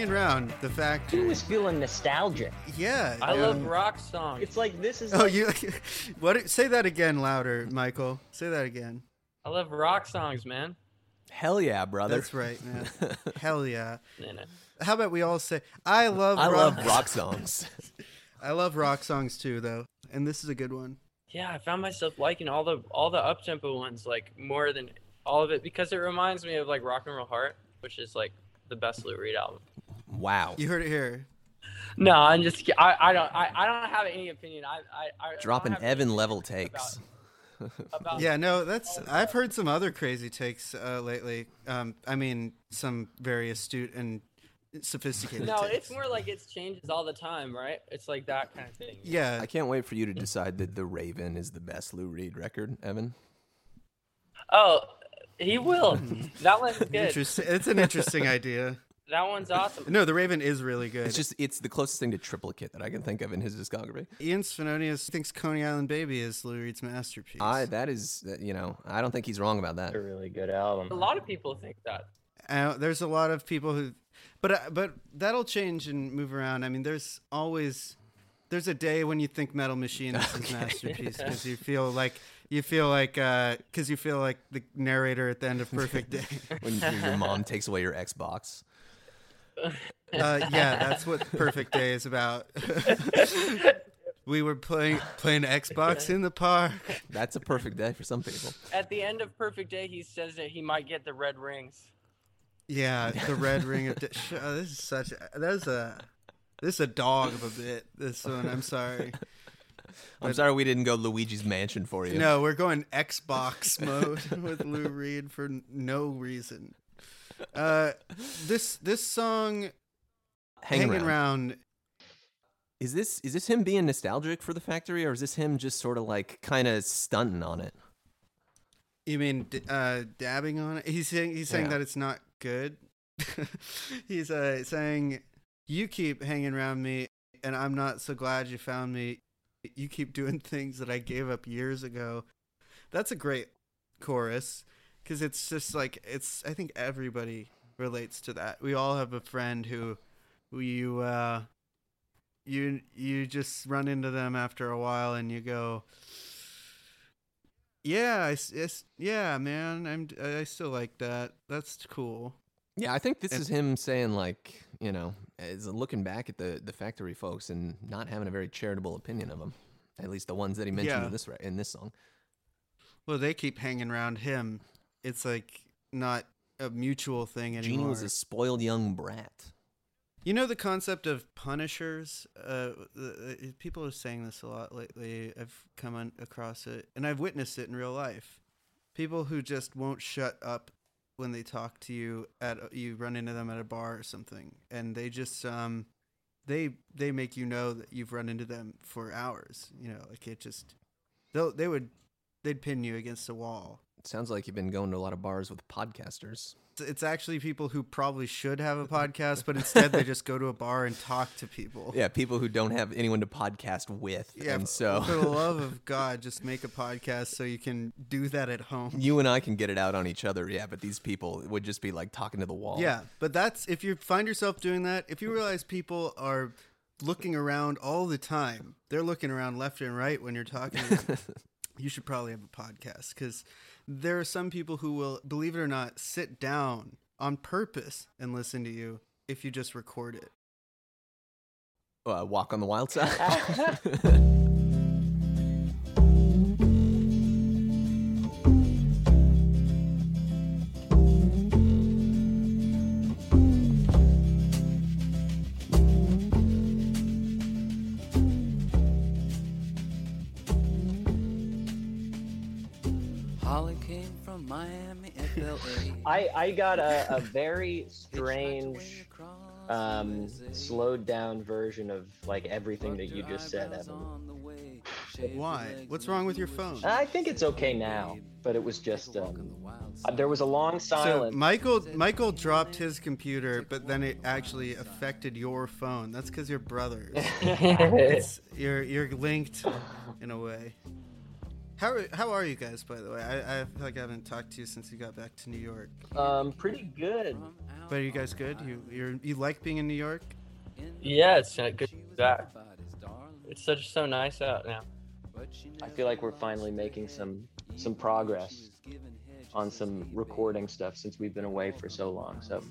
Hanging round the fact. He was feeling nostalgic. Yeah. I um, love rock songs. It's like this is. Oh, like- you. What? Say that again, louder, Michael. Say that again. I love rock songs, man. Hell yeah, brother. That's right, man. Hell yeah. No, no. How about we all say, "I love." I rock. love rock songs. I love rock songs too, though, and this is a good one. Yeah, I found myself liking all the all the up tempo ones like more than all of it because it reminds me of like Rock and Roll Heart, which is like the best Lou Reed album. Wow. You heard it here. No, I'm just I, I don't I, I don't have any opinion. I I, I I Dropping don't have any Evan opinion level about- takes. About, Yeah, no, that's. I've heard some other crazy takes uh, lately. Um, I mean, some very astute and sophisticated. No, takes. it's more like it's changes all the time, right? It's like that kind of thing. Yeah, I can't wait for you to decide that The Raven is the best Lou Reed record, Evan. Oh, he will. that one's good. Interesting. It's an interesting idea. That one's awesome. No, the Raven is really good. It's just it's the closest thing to triplicate that I can think of in his discography. Ian Svenonius thinks Coney Island Baby is Lou Reed's masterpiece. I that is you know I don't think he's wrong about that. a really good album. A lot of people think that. Uh, there's a lot of people who, but uh, but that'll change and move around. I mean, there's always there's a day when you think Metal Machine is his masterpiece because you feel like you feel like because you feel like the narrator at the end of Perfect Day. When your- your mom takes away your Xbox. Uh, yeah, that's what Perfect Day is about. we were playing playing Xbox in the park. That's a perfect day for some people. At the end of Perfect Day, he says that he might get the red rings. Yeah, the red ring of. De- oh, this is such. A, that's a. This is a dog of a bit. This one. I'm sorry. I'm sorry we didn't go Luigi's Mansion for you. No, we're going Xbox mode with Lou Reed for no reason. Uh, this this song hanging, hanging around. around. Is this is this him being nostalgic for the factory, or is this him just sort of like kind of stunting on it? You mean d- uh, dabbing on it? He's saying he's saying Yeah. that it's not good. he's uh, saying you keep hanging around me, and I'm not so glad you found me. You keep doing things that I gave up years ago. That's a great chorus because it's just like it's. I think everybody relates to that. We all have a friend who, who you uh, you you just run into them after a while, and you go. Yeah, I, s- yes, yeah, man. I'm. I still like that. That's cool. Yeah, I think this And- is him saying like, you know, is looking back at the the factory folks and not having a very charitable opinion of them. At least the ones that he mentioned Yeah. in this in this song. Well, they keep hanging around him. It's like not a mutual thing anymore. Genie was a spoiled young brat. You know the concept of punishers. Uh, the, the- people are saying this a lot lately. I've come on, across it, and I've witnessed it in real life. People who just won't shut up when they talk to you at you run into them at a bar or something, and they just um, they they make you know that you've run into them for hours. You know, like it just they they would they'd pin you against a wall. Sounds like you've been going to a lot of bars with podcasters. It's- It's actually people who probably should have a podcast, but instead they just go to a bar and talk to people. Yeah, people who don't have anyone to podcast with, Yeah, and so for the love of God, just make a podcast so you can do that at home. you and I can get it out on each other. Yeah, but these people would just be like talking to the wall. Yeah, but that's if you find yourself doing that, if you realize people are looking around all the time, they're looking around left and right when you're talking you should probably have a podcast because there are some people who will, believe it or not, sit down on purpose and listen to you if you just record it. uh, walk on the wild side. from Miami, FLA. I I got a, a very strange, um, slowed down version of like everything that you just said, Evan. Why? What's wrong with your phone? I think it's okay now, but it was just um, uh, there was a long silence. So silence. Michael Michael dropped his computer, but then it actually affected your phone. That's because you're brothers. it's, you're you're linked in a way. How are, how are you guys, by the way? I, I feel like I haven't talked to you since you got back to New York. um, pretty good. But are you guys good? You you you like being in New York? Yeah, it's uh, good to be back. It's such so nice out now. I feel like we're finally making some some progress on some recording stuff since we've been away for so long. So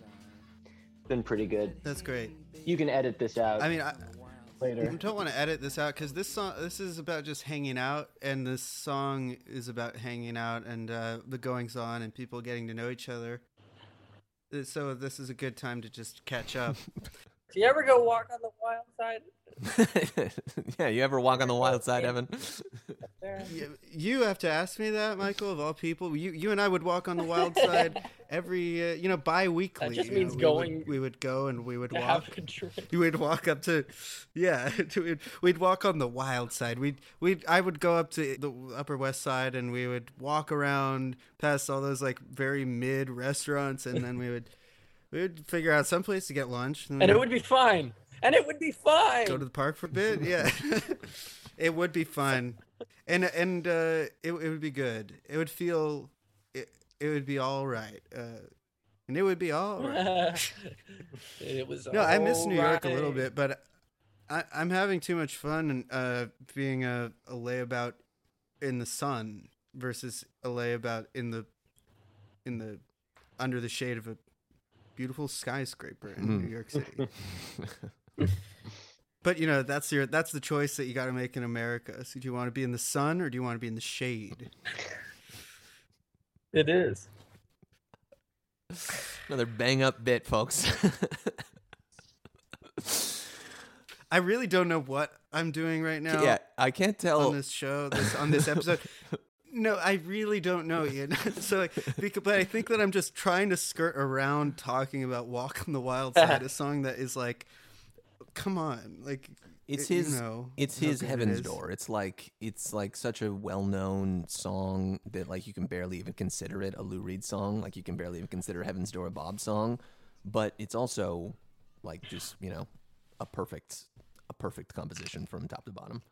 been pretty good. That's great. You can edit this out I mean, I, I later. don't want to edit this out because this song this is about just hanging out, and this song is about hanging out and uh, the goings on and people getting to know each other. Uh, So this is a good time to just catch up. Do you ever go walk on the wild side? yeah, you ever walk on the wild side, Evan? You, you have to ask me that, Michael. Of all people, you you and I would walk on the wild side every uh, you know bi-weekly. That just you know, means we going Would, we would go and we would walk. have control. We would walk up to, yeah, to, we'd walk on the wild side. We'd, we'd, I would go up to the Upper West Side and we would walk around past all those like very mid restaurants, and then we would, we would figure out some place to get lunch, And it would be fine. And it would be fine. go to the park for a bit. Yeah, it would be fun, and and uh, it it would be good. It would feel, it it would be all right, uh, and it would be all right. it was. No, I miss New York a little bit, but I, I'm having too much fun uh, being a, a layabout in the sun versus a layabout in the in the under the shade of a beautiful skyscraper in Mm. New York City. but you know that's your that's the choice that you got to make in America. So do you want to be in the sun or do you want to be in the shade? It is. Another bang up bit, folks. I really don't know what I'm doing right now. yeah, I can't tell. on this show, this on this episode. No, I really don't know, Ian. so, like, because, but I think that I'm just trying to skirt around talking about "Walk on the Wild Side," a song that is like, come on, like It's it- you his. know it's his good it Heaven's. Door. It's like it's like such a well-known song that like you can barely even consider it a Lou Reed song. Like you can barely even consider Heaven's Door a Bob song. But it's also like just you know a perfect a perfect composition from top to bottom.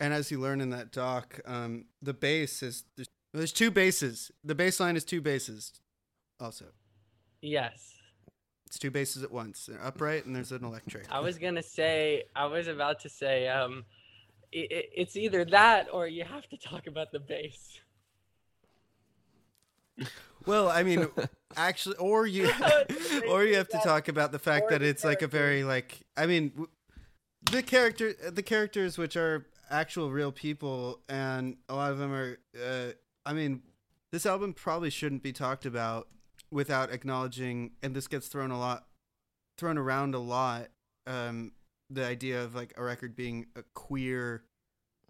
And as you learn in that doc, um, the bass is there's, there's two bases. The bass line is two bases, Also, Yes. it's two bases at once. They're upright, and there's an electric. I was gonna say. I was about to say. Um, i i it's either that or you have to talk about the bass. Well, I mean, actually, or you, or you have to talk about the fact that it's like a very like. I mean, the character, the characters, which are actual real people, and a lot of them are. Uh, I mean, this album probably shouldn't be talked about without acknowledging, and this gets thrown a lot, thrown around a lot. Um, the idea of like a record being a queer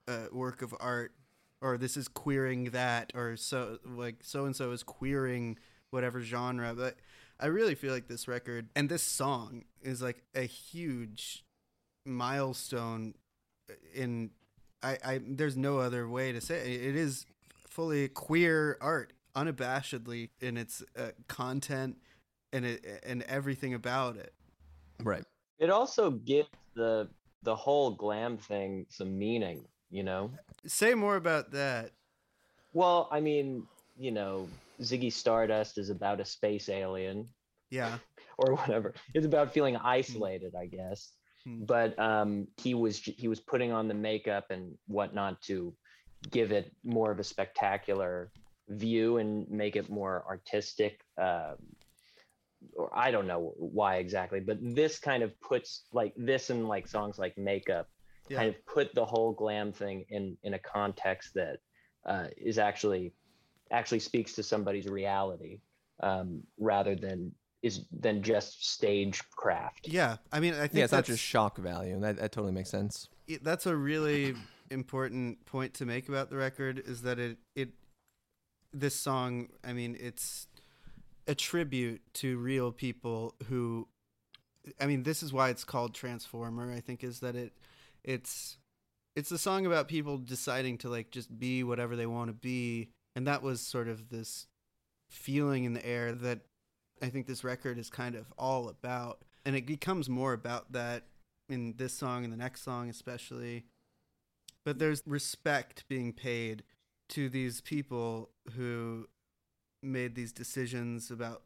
uh, work of art or this is queering that or so like so and so is queering whatever genre but i really feel like this record and this song is like a huge milestone in i i there's no other way to say it, it is fully queer art unabashedly in its uh, content and it and everything about it Right. It also gives the the whole glam thing some meaning, you know. say more about that Well, I mean, you know, Ziggy Stardust is about a space alien yeah or whatever. It's about feeling isolated, I guess. Hmm. But um, he was he was putting on the makeup and whatnot to give it more of a spectacular view and make it more artistic. Um, or I don't know why exactly, but this kind of puts like this and like songs like Makeup yeah kind of put the whole glam thing in in a context that uh, is actually actually speaks to somebody's reality um, rather than is than just stagecraft. yeah i mean i think Yeah, it's not just shock value. That that totally makes sense. it- that's a really important point to make about the record is that it it this song i mean it's a tribute to real people who i mean this is why it's called transformer i think is that it it's it's a song about people deciding to like just be whatever they want to be and that was sort of this feeling in the air that i think this record is kind of all about and it becomes more about that in this song and the next song especially but there's respect being paid to these people who made these decisions about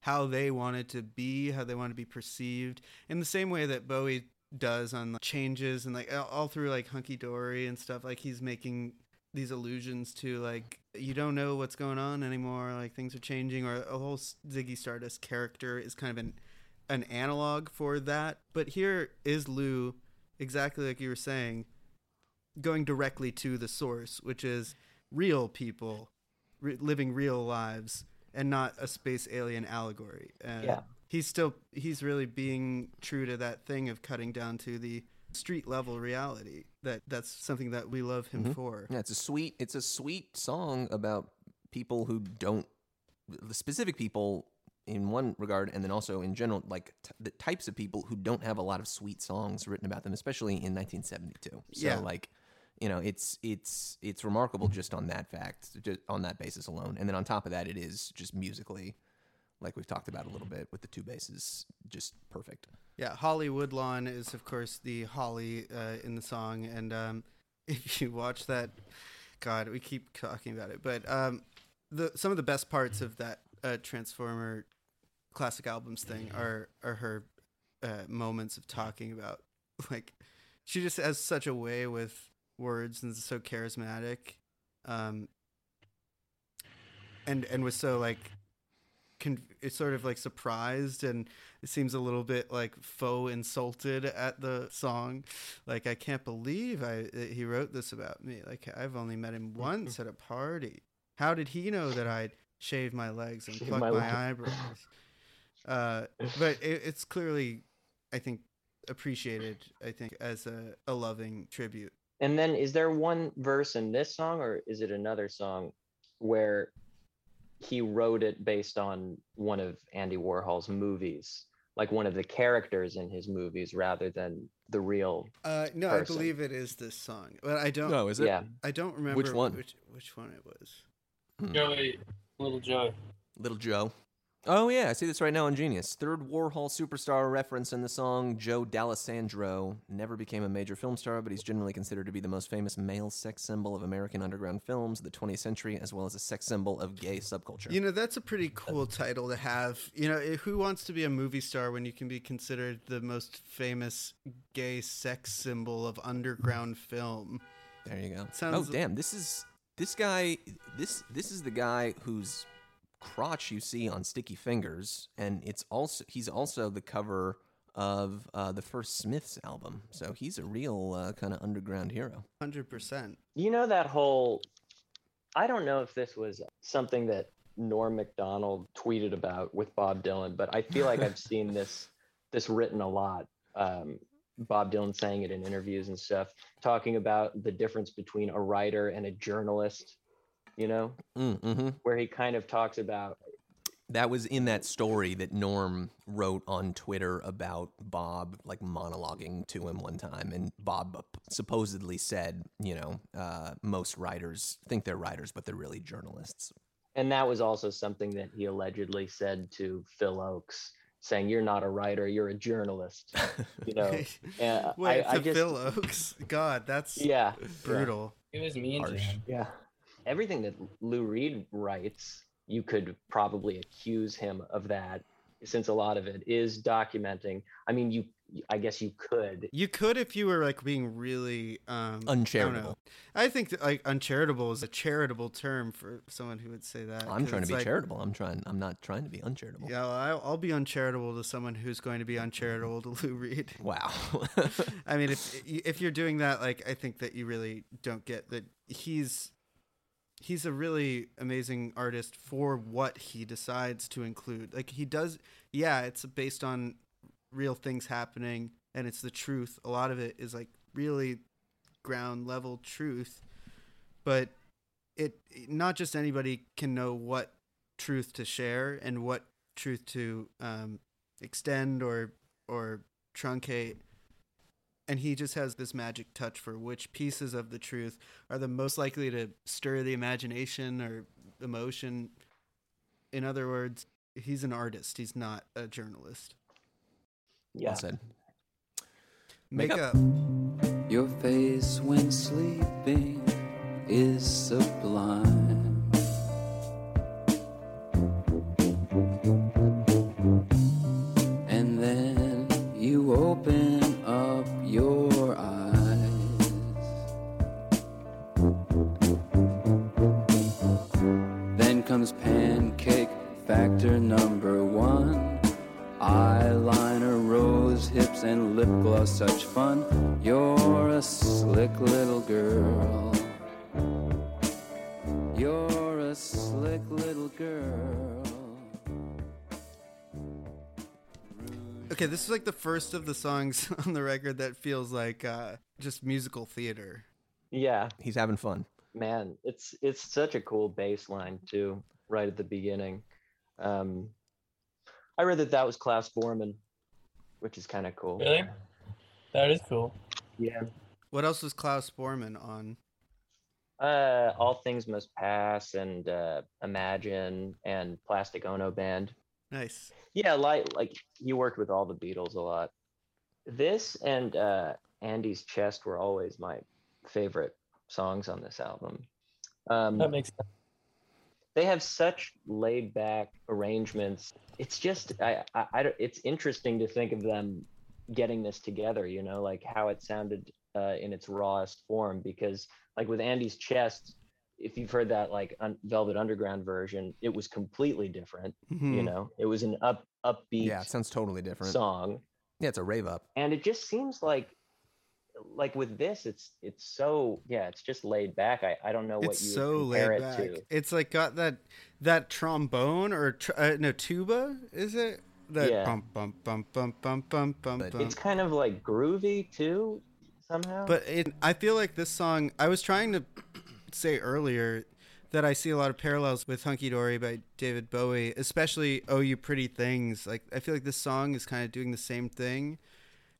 how they wanted to be how they want to be perceived in the same way that bowie does on like, changes and like all through like hunky dory and stuff like he's making these allusions to like you don't know what's going on anymore like things are changing or a whole ziggy stardust character is kind of an an analog for that but here is lou exactly like you were saying going directly to the source which is real people re- living real lives and not a space alien allegory uh, Yeah. he's still he's really being true to that thing of cutting down to the street level reality. That that's something that we love him Mhm. for. Yeah, it's a sweet it's a sweet song about people who don't the specific people in one regard and then also in general like t- the types of people who don't have a lot of sweet songs written about them especially in 1972. So Yeah. like you know, it's it's it's remarkable just on that fact, just on that basis alone. And then on top of that it is just musically like we've talked about a little bit with the two basses just perfect. Yeah, Holly Woodlawn is of course the Holly uh, in the song, and um, if you watch that, God, we keep talking about it, but um, the some of the best parts of that uh, Transformer classic albums thing are are her uh, moments of talking about like she just has such a way with words and is so charismatic, um, and and was so like. Con- it's sort of like surprised and it seems a little bit like faux insulted at the song. Like i can't believe i he wrote this about me. Like i've only met him once at a party. How did he know that i'd shave my legs and pluck my my, eyebrows? Uh but it, it's clearly i think appreciated i think as a, a loving tribute. And then is there one verse in this song or is it another song where he wrote it based on one of Andy Warhol's movies, like one of the characters in his movies rather than the real uh no Person. i believe it is this song but i don't No, is it? yeah. i don't remember which one? which, which one it was Hmm. Joey, little Joe. Little Joe. Oh yeah, I see this right now on Genius. Third Warhol superstar reference in the song. Joe Dallesandro never became a major film star, but he's generally considered to be the most famous male sex symbol of American underground films of the 20th century, as well as a sex symbol of gay subculture. You know, that's a pretty cool title to have. You know, eh, who wants to be a movie star when you can be considered the most famous gay sex symbol of underground film? there you go. Sounds- oh damn, this is this guy. This this is the guy whose crotch you see on Sticky Fingers, and it's also he's also the cover of uh, the first Smiths album. So he's a real uh, kind of underground hero. 100%. You know that whole I don't know if this was something that Norm Macdonald tweeted about with Bob Dylan, but I feel like I've seen this this written a lot. Um, Bob Dylan saying it in interviews and stuff, talking about the difference between a writer and a journalist, you know, Mm, hmm where he kind of talks about That was in that story that Norm wrote on Twitter about Bob like monologuing to him one time, and Bob supposedly said, you know, uh, most writers think they're writers, but they're really journalists. and that was also something that he allegedly said to Phil Ochs, saying, "You're not a writer, you're a journalist." You know, Wait, I, I to just, Phil Ochs? God, that's yeah, brutal. It was mean to Harsh. him. Yeah. Everything that Lou Reed writes, you could probably accuse him of that since a lot of it is documenting. I mean, you I guess you could. You could if you were like being really um I. Uncharitable. I, think that like uncharitable is a charitable term for someone who would say that. I'm trying to be like, charitable. I'm trying. I'm not trying to be uncharitable. Yeah, well, I'll, I'll be uncharitable to someone who's going to be uncharitable to Lou Reed. Wow. I mean, if if you're doing that, like, I think that you really don't get that he's he's a really amazing artist for what he decides to include. Like, he does, yeah, it's based on real things happening, and it's the truth. A lot of it is like really ground level truth, but it not just anybody can know what truth to share and what truth to um, extend or or truncate and he just has this magic touch for which pieces of the truth are the most likely to stir the imagination or emotion in other words he's an artist he's not a journalist Yeah. Well said. make Makeup. up Your face when sleeping is sublime. Okay, this is like the first of the songs on the record that feels like uh, just musical theater. Yeah, He's having fun. man, it's it's such a cool bass line too, right at the beginning. Um, I read that that was Klaus Voormann, which is kind of cool. Really? That is cool. Yeah. What else was Klaus Voormann on? Uh, All Things Must Pass and uh, Imagine and Plastic Ono Band. Nice. Yeah, like like he worked with all the Beatles a lot. This and uh, Andy's Chest were always my favorite songs on this album. Um, That makes sense. they have such laid back arrangements. It's just I, I, I don't- it's interesting to think of them getting this together. You know, like how it sounded uh, in its rawest form. Because like with Andy's Chest, if you've heard that like un- Velvet Underground version, it was completely different. Mhm. You know, it was an up upbeat Yeah, it sounds totally different. song Yeah, it's a rave up. and it just seems like like with this it's it's so yeah it's just laid back i, I don't know what you It's you so compare laid it back. to It's like got that that trombone or tr- uh, no tuba, is it? That Yeah. bump bump bump bump bump bump bump bump. it's kind of like groovy too somehow But it, I feel like this song. I was trying to say earlier that I see a lot of parallels with "Hunky Dory" by David Bowie, especially "Oh You Pretty Things." Like I feel like this song is kind of doing the same thing,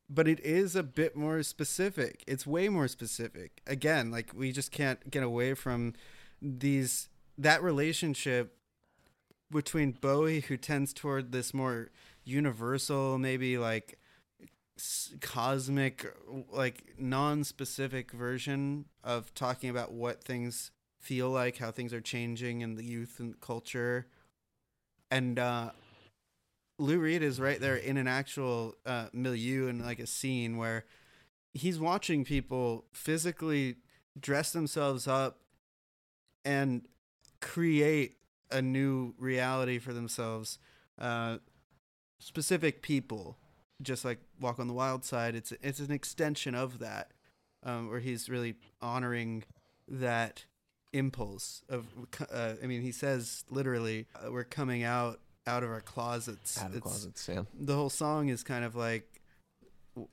but it is a bit more specific. It's way more specific. Again, like we just can't get away from these that relationship between Bowie, who tends toward this more universal, maybe like cosmic, like non-specific version of talking about what things feel like, how things are changing in the youth and culture, and uh, Lou Reed is right there in an actual uh, milieu and like a scene where he's watching people physically dress themselves up and create a new reality for themselves. Uh, specific people, just like Walk on the Wild Side, it's it's an extension of that, um, where he's really honoring that impulse of. Uh, I mean, he says literally, uh, "We're coming out out of our closets." Out of It's- closets, yeah. the whole song is kind of like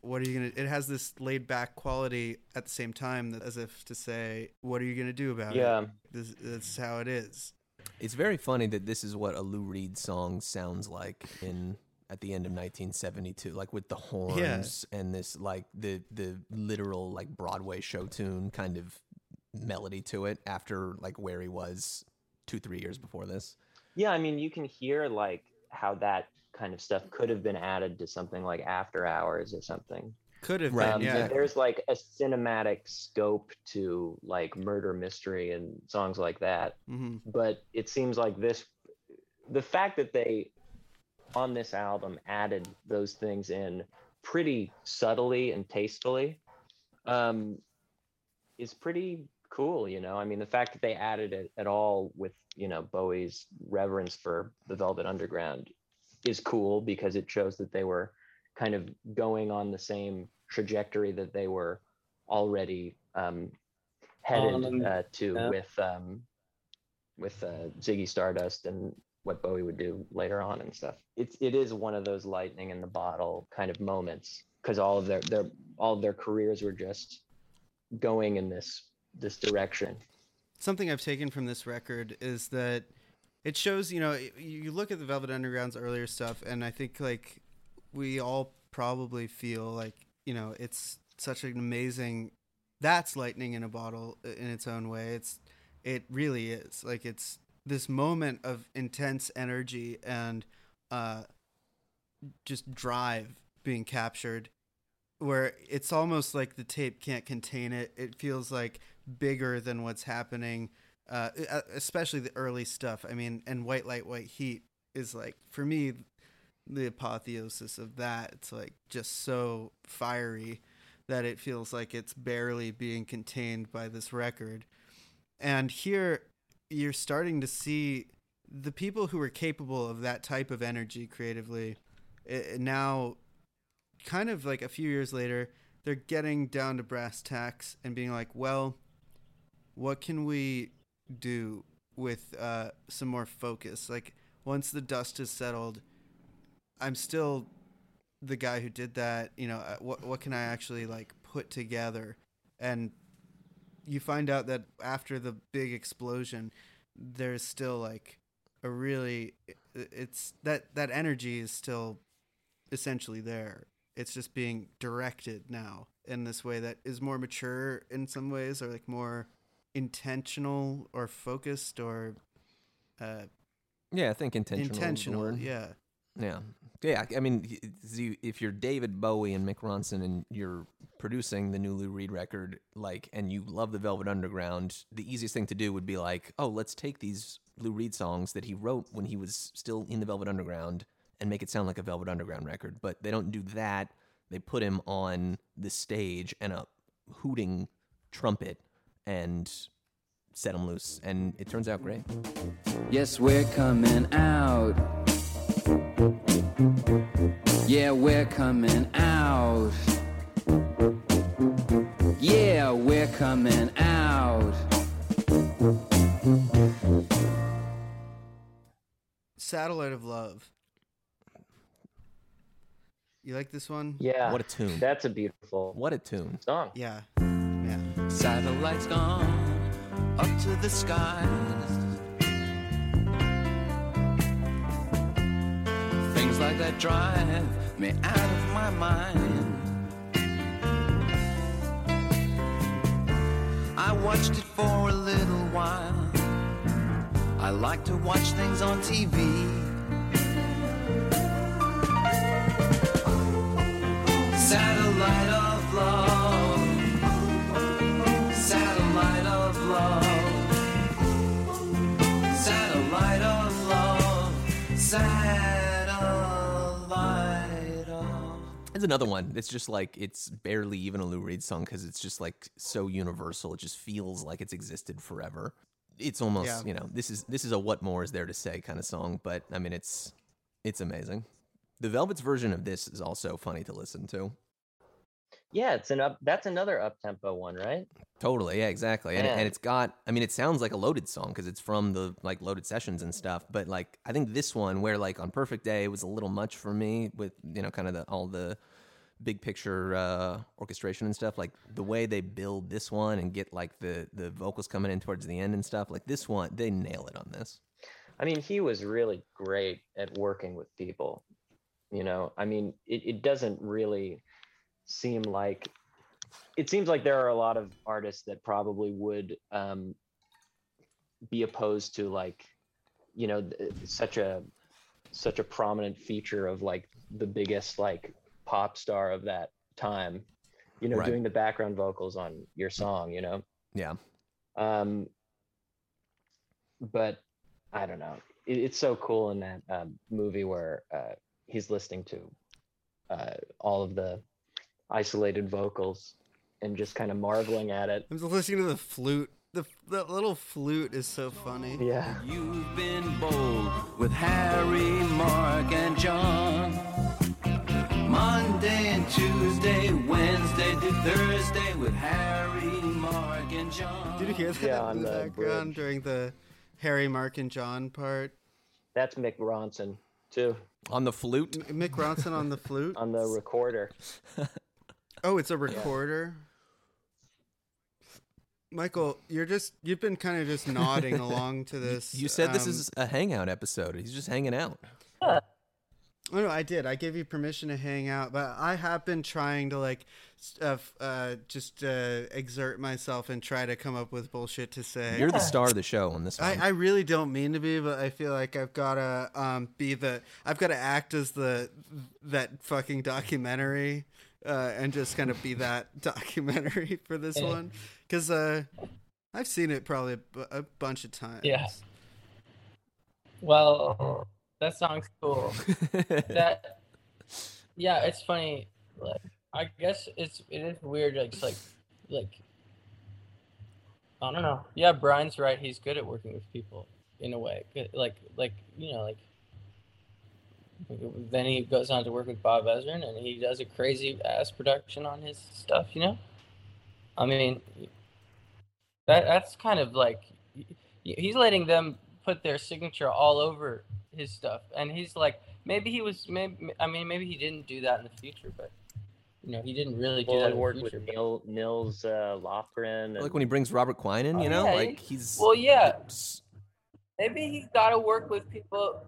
what are you gonna it has this laid back quality at the same time that- as if to say what are you gonna do about yeah it this, this is how it is It's very funny that this is what a Lou Reed song sounds like in at the end of 1972, like with the horns and this like the the literal like Broadway show tune kind of melody to it after like where he was two three years before this. yeah i mean you can hear like how that kind of stuff could have been added to something like after hours or something. Could have Right, um, been yeah. There's like a cinematic scope to like murder mystery and songs like that. Hmm but it seems like this the fact that they on this album added those things in pretty subtly and tastefully um is pretty cool you know i mean the fact that they added it at all with you know bowie's reverence for the velvet underground is cool because it shows that they were kind of going on the same trajectory that they were already um headed Um, uh, to yeah. with um with uh, Ziggy Stardust and what Bowie would do later on and stuff. It's it is one of those lightning in the bottle kind of moments because all of their their all of their careers were just going in this this direction. something i've taken from this record is that it shows you know you look at the velvet underground's earlier stuff and i think like we all probably feel like you know it's such an amazing that's lightning in a bottle uh, in its own way it's it really is like it's this moment of intense energy and uh just drive being captured where it's almost like the tape can't contain it. It feels like bigger than what's happening uh especially the early stuff. I mean and white light white heat is like for me the apotheosis of that it's like just so fiery that it feels like it's barely being contained by this record. And here you're starting to see the people who are capable of that type of energy creatively eh, now kind of like a few years later they're getting down to brass tacks and being like well what can we do with uh, some more focus like once the dust has settled i'm still the guy who did that, you know, uh, what what can I actually like put together? And you find out that after the big explosion, there's still like a really it's that that energy is still essentially there. It's just being directed now in this way that is more mature in some ways or like more intentional or focused or uh Yeah, I think intentional. intentional yeah Yeah. Yeah. I mean, if you're David Bowie and Mick Ronson and you're producing the new Lou Reed record, like, and you love the Velvet Underground, the easiest thing to do would be like, oh, let's take these Lou Reed songs that he wrote when he was still in the Velvet Underground and make it sound like a Velvet Underground record. But they don't do that. They put him on the stage and a hooting trumpet and set him loose. And it turns out great. Yes, we're coming out. Yeah, we're coming out. Yeah, we're coming out. satellite of love you like this one Yeah. What a tune. That's a beautiful What a tune. song. yeah yeah Satellites gone up to the skies. Like that drive me out of my mind. I watched it for a little while. I like to watch things on TV. Satellite of. Another one. It's just like it's barely even a Lou Reed song because it's just like so universal. It just feels like it's existed forever. It's almost Yeah. you know this is this is a what more is there to say kind of song. But I mean it's it's amazing. The Velvet's version of this is also funny to listen to. Yeah, it's an up. That's another up tempo one, right? Totally, yeah, exactly. And, and it's got, I mean, it sounds like a loaded song because it's from the like loaded sessions and stuff. But like, I think this one, where like on Perfect Day, was a little much for me with you know kind of the all the big picture uh, orchestration and stuff. Like the way they build this one and get like the the vocals coming in towards the end and stuff. Like this one, they nail it on this. I mean, he was really great at working with people. You know, I mean, it, it doesn't really seem like it seems like there are a lot of artists that probably would um, be opposed to like, you know, such a such a prominent feature of like the biggest like pop star of that time. You know, Right. doing the background vocals on your song. You know, Yeah, um, but I don't know. It, it's so cool in that um, movie where uh, he's listening to uh, all of the isolated vocals and just kind of marveling at it. i'm just listening to the flute the that little flute is so funny Yeah. You've been bold with Harry, Mark, and John. Monday and Tuesday, Wednesday to Thursday with Harry, Mark, and John. did you hear that Yeah, on in the, the background bridge. during the harry mark and john part That's Mick Ronson too on the flute. M- mick ronson on the flute on the recorder. Oh, it's a recorder. Michael, you're just you've been kind of just nodding along to this. You said this um, is a hangout episode. He's just hanging out. Oh no, I did. I gave you permission to hang out, but I have been trying to like, uh, uh, just uh, exert myself and try to come up with bullshit to say. You're the star of the show on this one. I, I really don't mean to be, but I feel like I've gotta um, be the I've gotta act as the that fucking documentary uh, and just kind of be that documentary for this Yeah. one because uh, I've seen it probably a, bunch of times. Yeah. Well, that song's cool. that yeah, it's funny. Like I guess it's it is weird. Like it's like like I don't know. Yeah, Brian's right. He's good at working with people in a way. Like like you know like. Then he goes on to work with Bob Ezrin, and he does a crazy ass production on his stuff. You know, I mean, that that's kind of like he's letting them put their signature all over his stuff and he's like maybe he was. Maybe I mean, maybe he didn't do that in the future, but you know, he didn't really do Well, that and in work the with future. but- Neil, Nils uh, Lofgren. like and- when he brings Robert Quine in, you Oh, know, yeah, like he's Well, yeah, s- maybe he's got to work with people,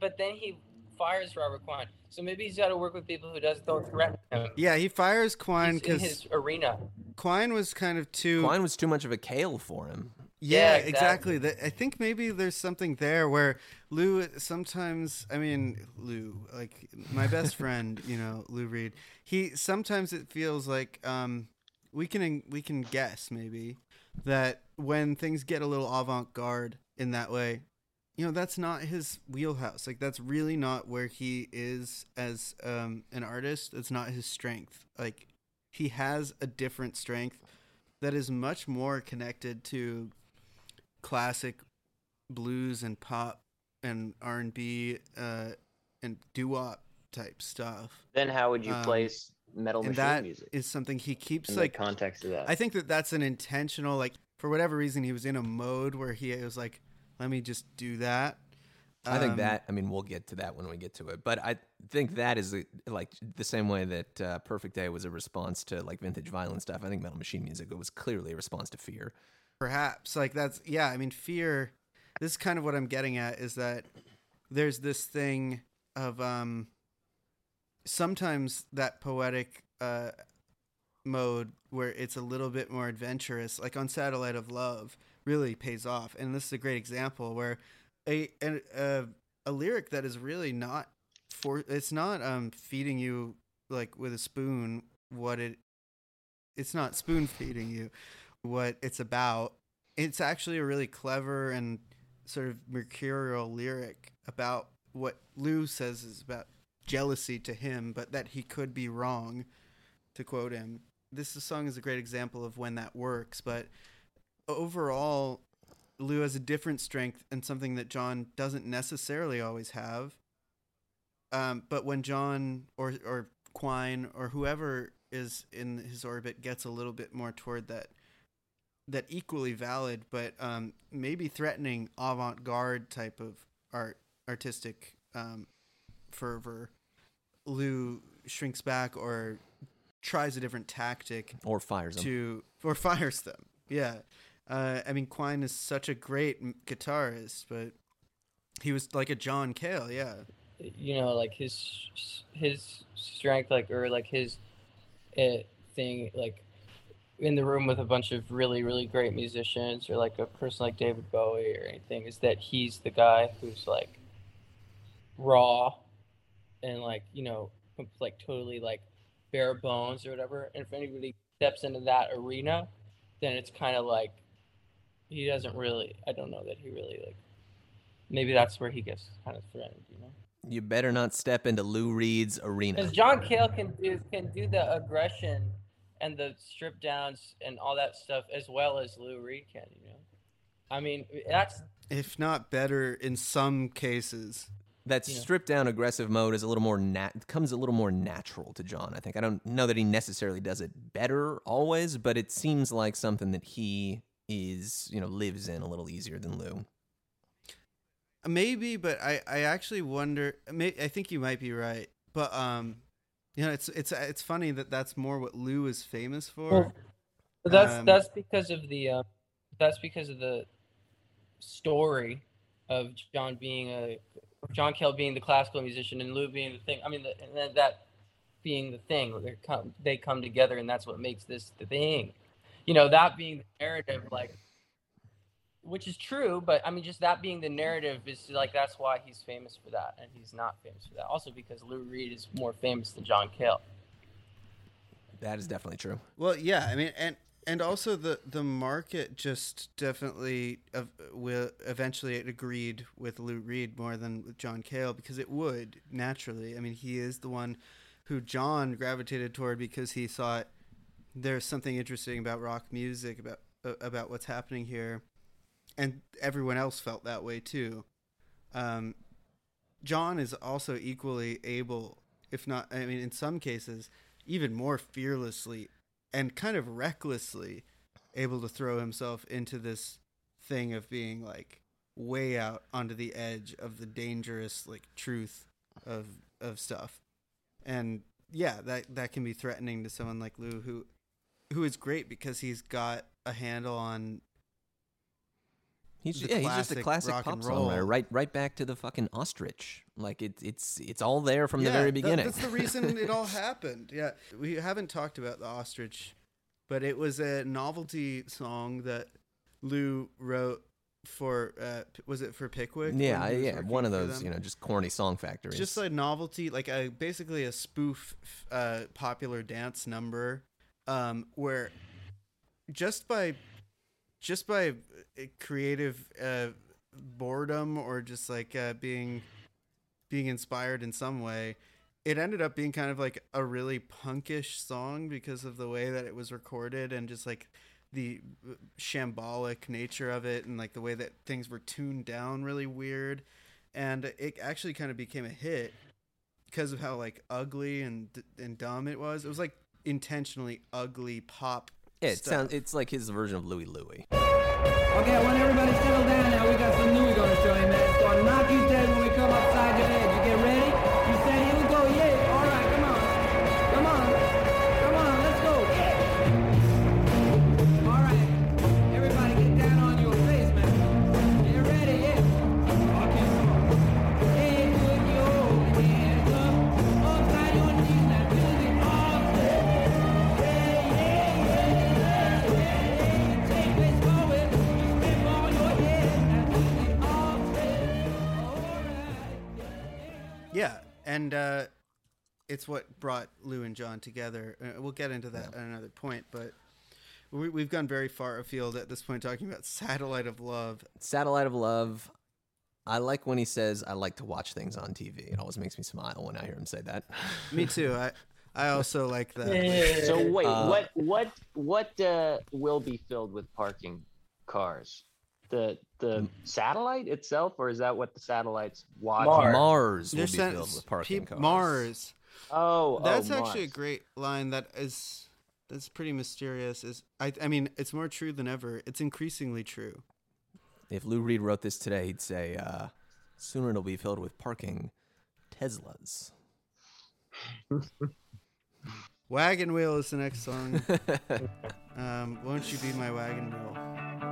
but then he fires Robert Quine. So maybe he's got to work with people who doesn't don't threaten him. Yeah, he fires Quine because his arena. Quine was kind of too. Quine was too much of a Cale for him. Yeah, Yeah, exactly. That I think maybe there's something there where Lou sometimes. I mean, Lou, like my best friend, you know, Lou Reed. He sometimes it feels like um, we can we can guess maybe that when things get a little avant garde in that way, you know, that's not his wheelhouse. Like that's really not where he is as um, an artist. It's not his strength. Like he has a different strength that is much more connected to classic blues and pop and R and B uh, and doo wop type stuff. then how would you um, place metal and machine that music is something he keeps in like. the context of that? I think that that's an intentional like for whatever reason he was in a mode where he was like, let me just do that. I think Um, that. I mean, we'll get to that when we get to it. But I think that is a, like the same way that uh, Perfect Day was a response to like Vintage Violence stuff. I think Metal Machine Music was clearly a response to Fear. Perhaps like that's yeah. I mean, fear. This is kind of what I'm getting at is that there's this thing of um. Sometimes that poetic uh, mode where it's a little bit more adventurous, like on Satellite of Love, really pays off. And this is a great example where a a a, a lyric that is really not for it's not um feeding you like with a spoon what it it's not spoon feeding you what it's about. It's actually a really clever and sort of mercurial lyric about what Lou says is about jealousy to him, but that he could be wrong, to quote him. This song is a great example of when that works, but overall, Lou has a different strength and something that John doesn't necessarily always have. Um, but when John or or Quine or whoever is in his orbit gets a little bit more toward that that equally valid but um, maybe threatening avant-garde type of art artistic um, fervor. Lou shrinks back or tries a different tactic Or fires him. to or fires them. Yeah. Uh, i mean quine is such a great guitarist but he was like a john cale yeah. You know like his his strength like or like his uh, thing like in the room with a bunch of really really great musicians or like a person like David Bowie or anything is that he's the guy who's like raw and like you know like totally like bare bones or whatever and if anybody steps into that arena then it's kind of like he doesn't really I don't know that he really like maybe that's where he gets kind of threatened you know You better not step into Lou Reed's arena. because John Cale can do can do the aggression and the strip downs and all that stuff as well as Lou Reed can. You know, I mean that's if not better in some cases that Yeah. stripped down aggressive mode is a little more nat- comes a little more natural to John. I think I don't know that he necessarily does it better always, but it seems like something that he is you know lives in a little easier than Lou. Maybe, but I, I actually wonder. May, I think you might be right, but um, you know, it's it's it's funny that that's more what Lou is famous for. Well, that's Um, that's because of the uh, that's because of the story of John being a John Cale being the classical musician and Lou being the thing. I mean, the, and that being the thing, they come they come together, and that's what makes this the thing. You know, that being the narrative, like, which is true, but I mean, just that being the narrative is like that's why he's famous for that, and he's not famous for that. Also, because Lou Reed is more famous than John Cale. That is definitely true. Well, yeah, I mean, and and also the the market just definitely uh, will eventually it agreed with Lou Reed more than with John Cale because it would naturally. I mean, he is the one who John gravitated toward because he thought there's something interesting about rock music about uh, about what's happening here, and everyone else felt that way too. Um, John is also equally able, if not, I mean, in some cases, even more fearlessly and kind of recklessly able to throw himself into this thing of being like way out onto the edge of the dangerous like truth of of stuff. And yeah, that that can be threatening to someone like Lou who who is great because he's got a handle on He's the yeah, he's just a classic classic pop and roll. songwriter, right? Right back to the fucking ostrich. Like it's it's it's all there from the Yeah, very that- beginning. that's the reason it all happened. Yeah, we haven't talked about the ostrich, but it was a novelty song that Lou wrote for. Uh, was it for Pickwick? yeah, when he was yeah, one of those you know just corny song factories. just a novelty, like a basically a spoof, uh, popular dance number, um, where just by just by uh, creative uh, boredom or just like uh, being being inspired in some way, it ended up being kind of like a really punkish song because of the way that it was recorded and just like the shambolic nature of it and like the way that things were tuned down really weird. And it actually kind of became a hit because of how like ugly and and dumb it was. It was like intentionally ugly pop yeah, it stuff. sounds it's like his version of Louie Louie. Okay, I want everybody to settle down now. We got some new we're gonna show you, man. It's gonna knock you dead when we come upside your head. Yeah and uh it's what brought lou and john together uh, we'll get into that at another point but we, we've gone very far afield at this point talking about satellite of love Satellite of Love. I like when he says, "I like to watch things on TV." It always makes me smile when I hear him say that. me too i i also like that So wait, Uh, what what what uh, will be filled with parking cars? The the satellite itself, or is that what the satellite's watching? Mars. Mars will There's be sen- filled with parking peop- cars. mars Oh, That's oh, actually a great line. That is that's pretty mysterious. Is I I mean it's more true than ever. It's increasingly true. If Lou Reed wrote this today, he'd say, uh, "Sooner it'll be filled with parking Teslas." Wagon wheel is the next song. um, won't you be my wagon wheel?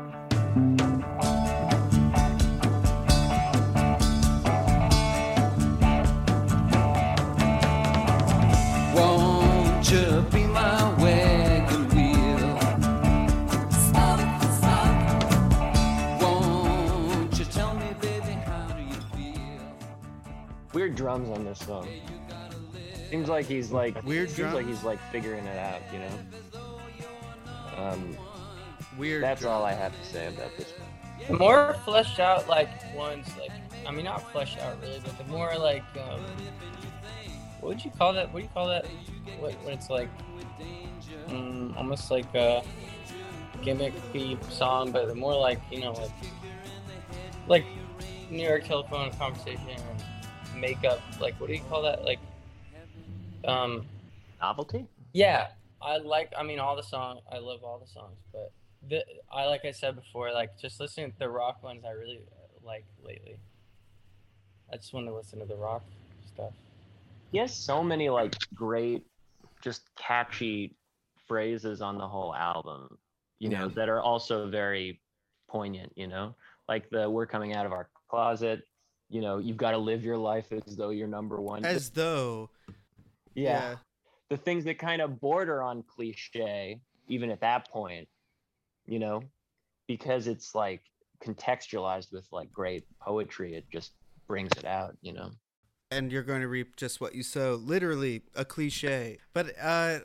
Weird drums on this song. Seems like he's like Weird Seems drum- like he's like figuring it out, you know. Um, Weird. that's drum. all I have to say about this one. The more fleshed out like ones, like I mean not fleshed out really, but the more like um, what would you call that? What do you call that? What when it's like mm, almost like a gimmicky song, but the more like you know like like New York telephone conversation or makeup. Like what do you call that? Like um Novelty? yeah, I like. I mean, all the songs. I love all the songs, but the I like I said before, like just listening to the rock ones. I really uh, like lately. I just want to listen to the rock stuff. He has so many like great, just catchy phrases on the whole album. You know that are also very poignant. You know, like the "We're coming out of our closet." You know, you've got to live your life as though you're number one. As though. yeah. the things that kind of border on cliche even at that point you know because it's like contextualized with like great poetry it just brings it out you know and you're going to reap just what you sow. Literally a cliche. But uh,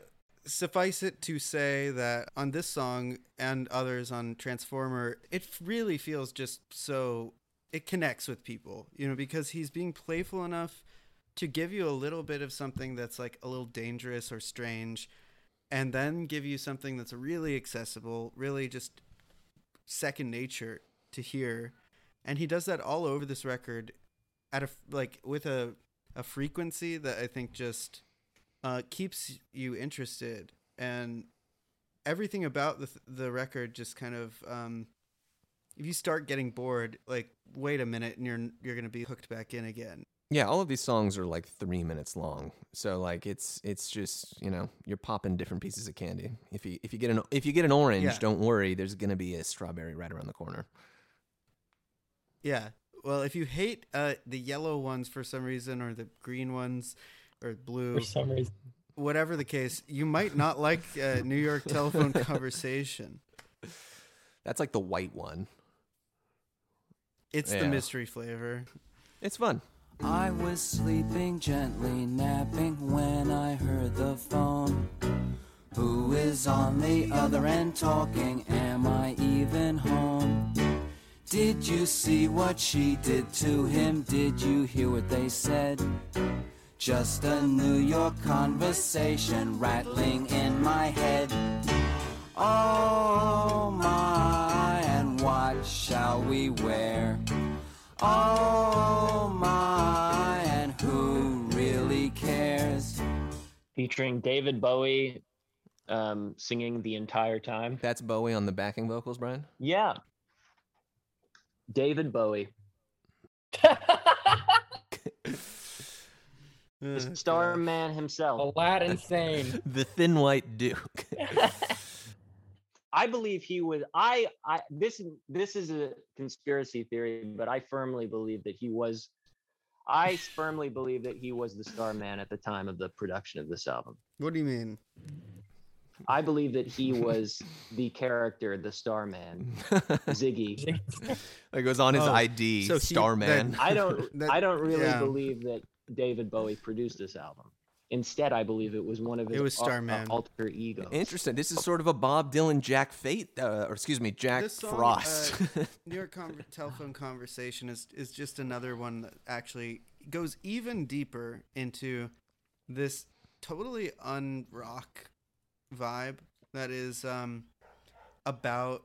suffice it to say that on this song and others on Transformer, it really feels just so. It connects with people, you know, because he's being playful enough to give you a little bit of something that's like a little dangerous or strange, and then give you something that's really accessible, really just second nature to hear. And he does that all over this record at a like with a a frequency that I think just uh, keeps you interested and everything about the th- the record just kind of um, if you start getting bored, like wait a minute and you're you're gonna be hooked back in again. Yeah, all of these songs are like three minutes long, so like it's it's just you know you're popping different pieces of candy. If you if you get an if you get an orange, Yeah. don't worry, there's gonna be a strawberry right around the corner. Yeah. Well, if you hate uh, the yellow ones for some reason, or the green ones, or blue, For some reason. whatever the case, you might not like uh, New York Telephone Conversation. That's like the white one. It's the mystery flavor. It's fun. I was sleeping gently, napping when I heard the phone. Who is on the other end talking? Am I even home? Did you see what she did to him? Did you hear what they said? Just a New York conversation rattling in my head. Oh Oh my, and who really cares? Featuring David Bowie um, singing the entire time. That's Bowie on the backing vocals, Brian. Yeah. David Bowie, the star man himself. Aladdin Sane. The Thin White Duke. I believe he was I I this this is a conspiracy theory, but I firmly believe that he was I firmly believe that he was the star man at the time of the production of this album. What do you mean? I believe that he was the character, the star man, Ziggy. it was on his Oh, ID, so he- Starman. that- I don't That- I don't really yeah. believe that David Bowie produced this album. Instead, I believe it was one of his It was al- uh, alter egos. Interesting. This is sort of a Bob Dylan, Jack Fate, uh, or excuse me, Jack song, Frost. uh, New York Con- Telephone Conversation is is just another one that actually goes even deeper into this totally unrock vibe that is um, about.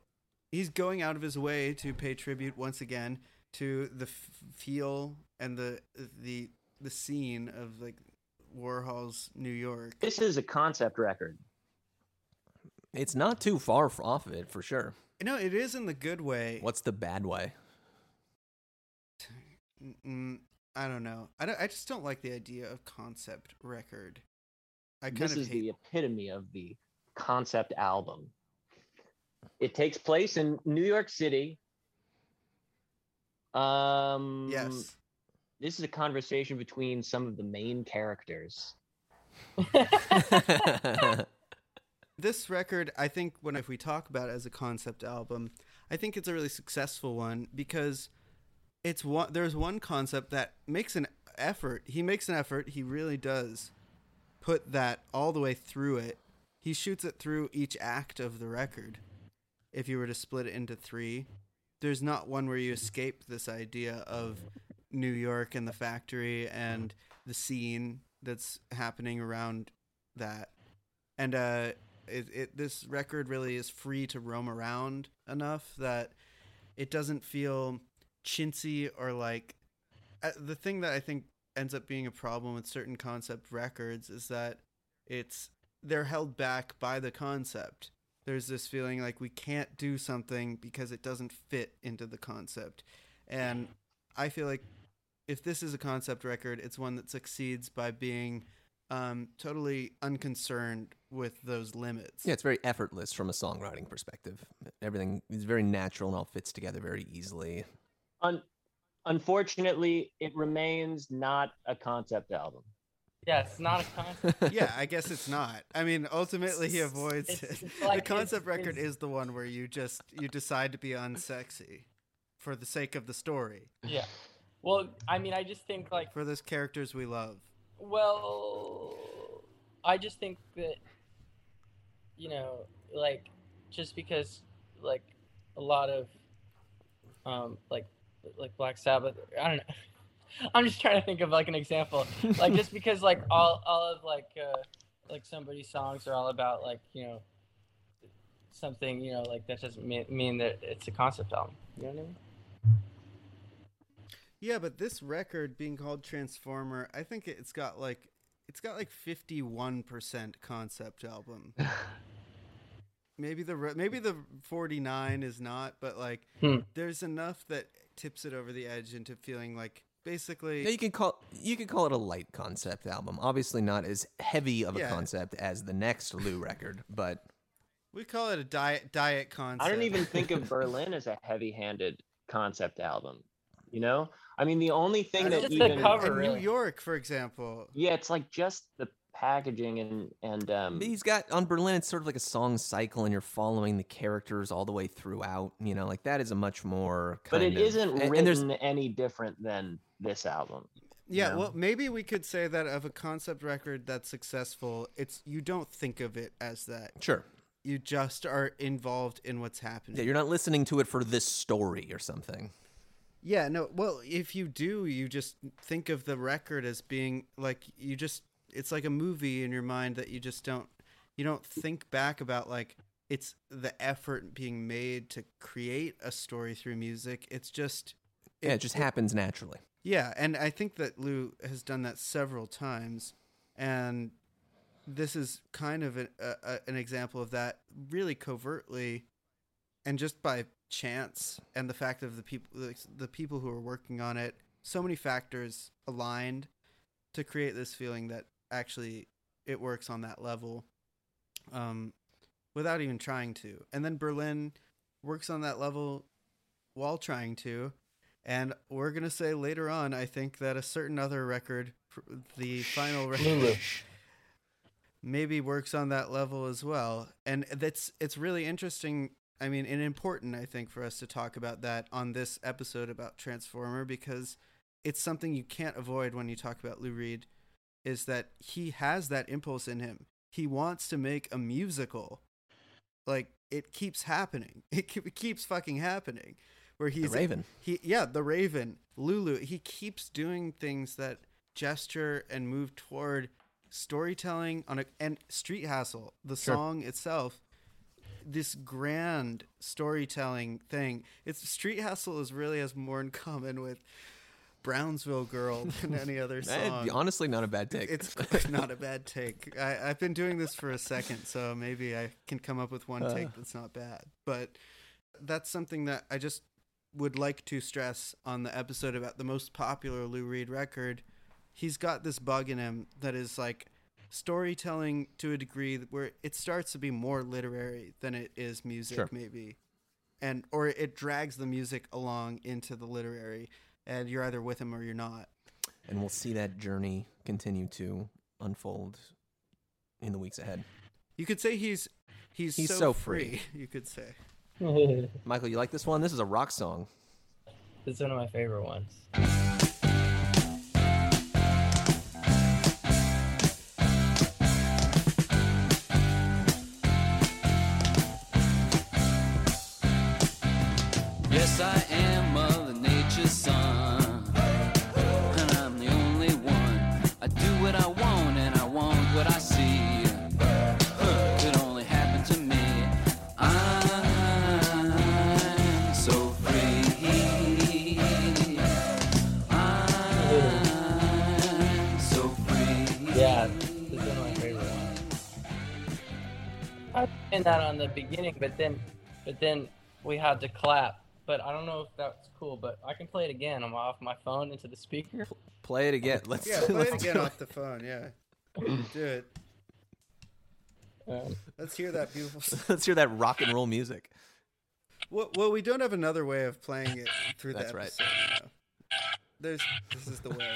He's going out of his way to pay tribute once again to the f- feel and the the the scene of like Warhol's New York. This is a concept record. it's not too far off of it for sure. No, it is in the good way. What's the bad way? Mm, I don't know. I, don't, I just don't like the idea of concept record. I kind this of is hate. the epitome of the concept album. It takes place in New York City. Um, yes. This is a conversation between some of the main characters. This record, I think, when if we talk about it as a concept album, I think it's a really successful one because it's one. There's one concept that makes an effort. He makes an effort. He really does put that all the way through it. He shoots it through each act of the record. If you were to split it into three, there's not one where you escape this idea of New York and the factory and the scene that's happening around that. And uh, it, it this record really is free to roam around enough that it doesn't feel chintzy or like uh, the thing that I think ends up being a problem with certain concept records is that it's they're held back by the concept. There's this feeling like we can't do something because it doesn't fit into the concept. And I feel like if this is a concept record, it's one that succeeds by being um, totally unconcerned with those limits. yeah, it's very effortless from a songwriting perspective. Everything is very natural and all fits together very easily. Un- unfortunately, it remains not a concept album. yeah, it's not a concept. yeah, I guess it's not. I mean, ultimately, he avoids It's- it. it's like- the concept it's- record it's- is the one where you just you decide to be unsexy for the sake of the story, yeah. Well, I mean, I just think like for those characters we love. Well, I just think that you know, like just because like a lot of um like like Black Sabbath, I don't know. I'm just trying to think of like an example. Like just because like all all of like uh like somebody's songs are all about like, you know, something, you know, like that doesn't mean, mean that it's a concept album. You know what I mean? Yeah, but this record being called Transformer, I think it's got like it's got like 51% concept album. maybe the re- maybe the 49 is not, but like Hmm. there's enough that tips it over the edge into feeling like basically Yeah, you can call you could call it a light concept album. Obviously not as heavy of a Yeah. concept as the next Lou record, but we call it a diet diet concept. I don't even think of Berlin as a heavy-handed concept album. You know, I mean, the only thing I that don't Just even cover. in New. York, for example. yeah, it's like just the packaging and and um, he's got on Berlin. It's sort of like a song cycle, and you're following the characters all the way throughout. You know, like that is a much more. but Kind it of, isn't and, and there's written any different than this album. Yeah, Yeah. well, maybe we could say that of a concept record that's successful, it's you don't think of it as that. sure. You just are involved in what's happening. Yeah, you're not listening to it for this story or something. Yeah, no. Well, if you do, you just think of the record as being like you just it's like a movie in your mind that you just don't you don't think back about like it's the effort being made to create a story through music. It's just Yeah, it just happens naturally. Yeah, and I think that Lou has done that several times, and this is kind of an, a, a, an example of that, really covertly, and just by chance, and the fact of the people, the, the people who are working on it, so many factors aligned to create this feeling that actually it works on that level, um, without even trying to. And then Berlin works on that level while trying to. And we're gonna say later on, I think that a certain other record, the final record, maybe works on that level as well. And that's it's really interesting. I mean, and important, I think, for us to talk about that on this episode about Transformer because it's something you can't avoid when you talk about Lou Reed. Is that he has that impulse in him? He wants to make a musical. Like it keeps happening. It, ke- it keeps fucking happening. Where he's The Raven. he yeah, the Raven, Lulu. He keeps doing things that gesture and move toward storytelling on a and Street Hassle, the Sure. song itself. This grand storytelling thing. It's Street Hassle is really has more in common with Brownsville Girl than any other Eh, song. honestly, not a bad take. It's not a bad take. I, I've been doing this for a second, so maybe I can come up with one Uh. take that's not bad. But that's something that I just would like to stress on the episode about the most popular Lou Reed record. He's got this bug in him that is like storytelling to a degree where it starts to be more literary than it is music, Sure. maybe. And or it drags the music along into the literary, and you're either with him or you're not. and we'll see that journey continue to unfold in the weeks ahead. You could say he's he's, He's so, so free. free. You could say. Michael, you like this one? This is a rock song. It's one of my favorite ones. Saying that on the beginning, but then, but then we had to clap. But I don't know if that's cool. But I can play it again. I'm off my phone into the speaker. Play it again. Let's Yeah, play it let's again do off the phone. Yeah, do it. Um, Let's hear that beautiful. Let's hear that rock and roll music. Well, well, we don't have another way of playing it through That's the right. episode. no. There's this is the way.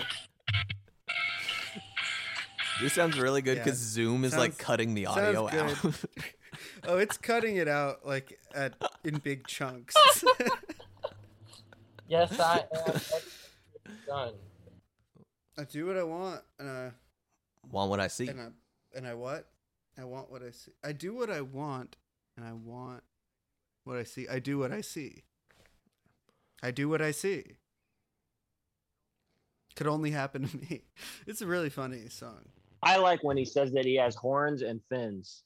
This sounds really good Yeah. because Zoom is like cutting the audio out. Good. Oh, it's cutting it out like at in big chunks. yes, I am. Done. I do what I want, and I Want what I see? and I and I what? I want what I see. I do what I want, and I want what I see. I do what I see. I do what I see. Could only happen to me. It's a really funny song. I like when he says that he has horns and fins.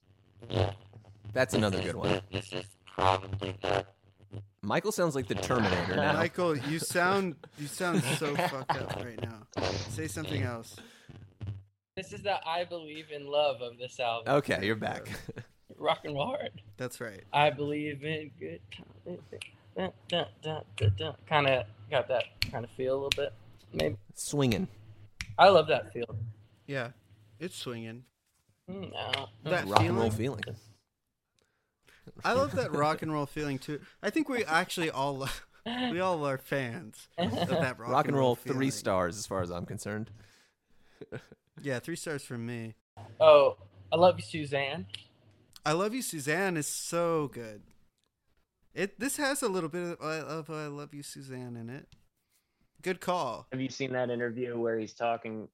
That's another good one. Michael sounds like the Terminator now. Michael, you sound you sound so fucked up right now. Say something else. This is the "I Believe in Love" of this album. Okay, you're back. rock and roll hard. That's right. I believe in good time. kind of got that kind of feel a little bit. Maybe Swinging. I love that feel. Yeah, it's swinging. Mm, No, That Rock and roll feeling? Feeling. I love that rock and roll feeling too. I think we actually all we all are fans of that rock, Rock and roll feeling. three stars as far as I'm concerned. Yeah, three stars from me. Oh, I love you, Suzanne. I love you, Suzanne is so good. It this has a little bit of I love I love you, Suzanne in it. Good call. Have you seen that interview where he's talking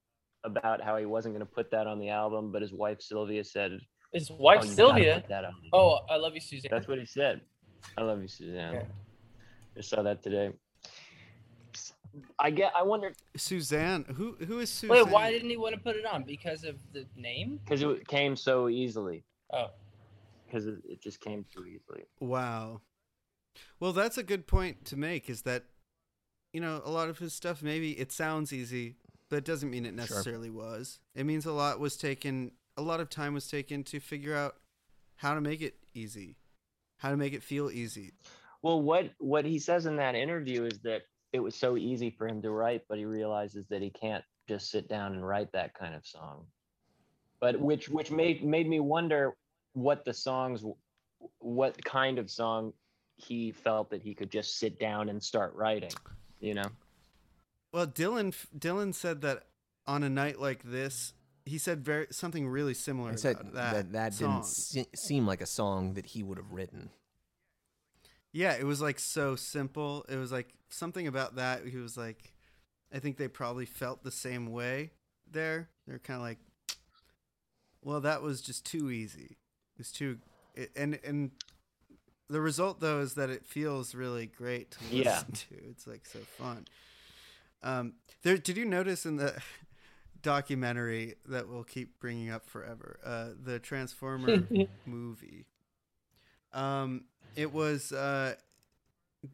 about how he wasn't going to put that on the album, but his wife Sylvia said, His "Oh, wife you gotta Sylvia. that. Oh, I love you, Suzanne. That's what he said. I love you, Suzanne. Yeah. Just saw that today. I get. I wonder Suzanne, who who is Suzanne? Wait, why didn't he want to put it on? Because of the name? because it came so easily. Oh, Because it, it just came too easily. Wow. Well, that's a good point to make. Is that you know a lot of his stuff maybe it sounds easy, but it doesn't mean it necessarily was. It means a lot was taken, a lot of time was taken to figure out how to make it easy, how to make it feel easy. Well, what what he says in that interview is that it was so easy for him to write, but he realizes that he can't just sit down and write that kind of song. But which which made made me wonder what the songs, what kind of song he felt that he could just sit down and start writing. You know. Well, Dylan Dylan said that on a night like this, he said very something really similar. I said about that that that, song. didn't se- seem like a song that he would have written. Yeah, it was like so simple. It was like something about that. He was like, I think they probably felt the same way there. They're kind of like, well, that was just too easy. It's too, it, and and the result though is that it feels really great to listen Yeah. to. It's like so fun. Um, there, did you notice in the documentary that we'll keep bringing up forever, uh, the Transformer movie? Um, it was uh,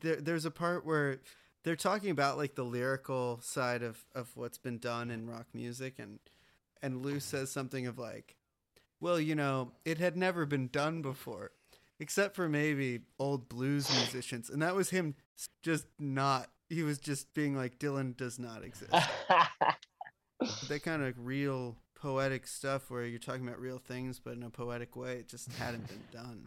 there. There's a part where they're talking about like the lyrical side of of what's been done in rock music, and and Lou says something of like, "Well, you know, it had never been done before, except for maybe old blues musicians," and that was him just not. He was just being like, "Dylan does not exist." that kind of real poetic stuff where you're talking about real things, but in a poetic way, it just hadn't been done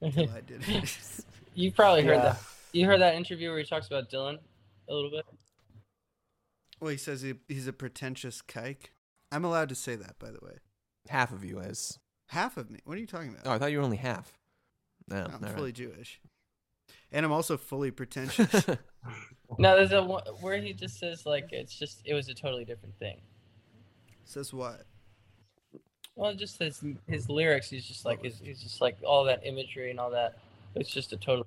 until I did it. you probably heard Yeah. that. You heard that interview where he talks about Dylan a little bit. well, he says he, he's a pretentious kike. I'm allowed to say that, by the way. Half of you is. Half of me. What are you talking about? Oh, I thought you were only half. No, I'm all right. fully Jewish, and I'm also fully pretentious. No, there's a one where he just says like it's just it was a totally different thing. says what? Well, just his his lyrics. He's just like he's, he's just like all that imagery and all that. It's just a total.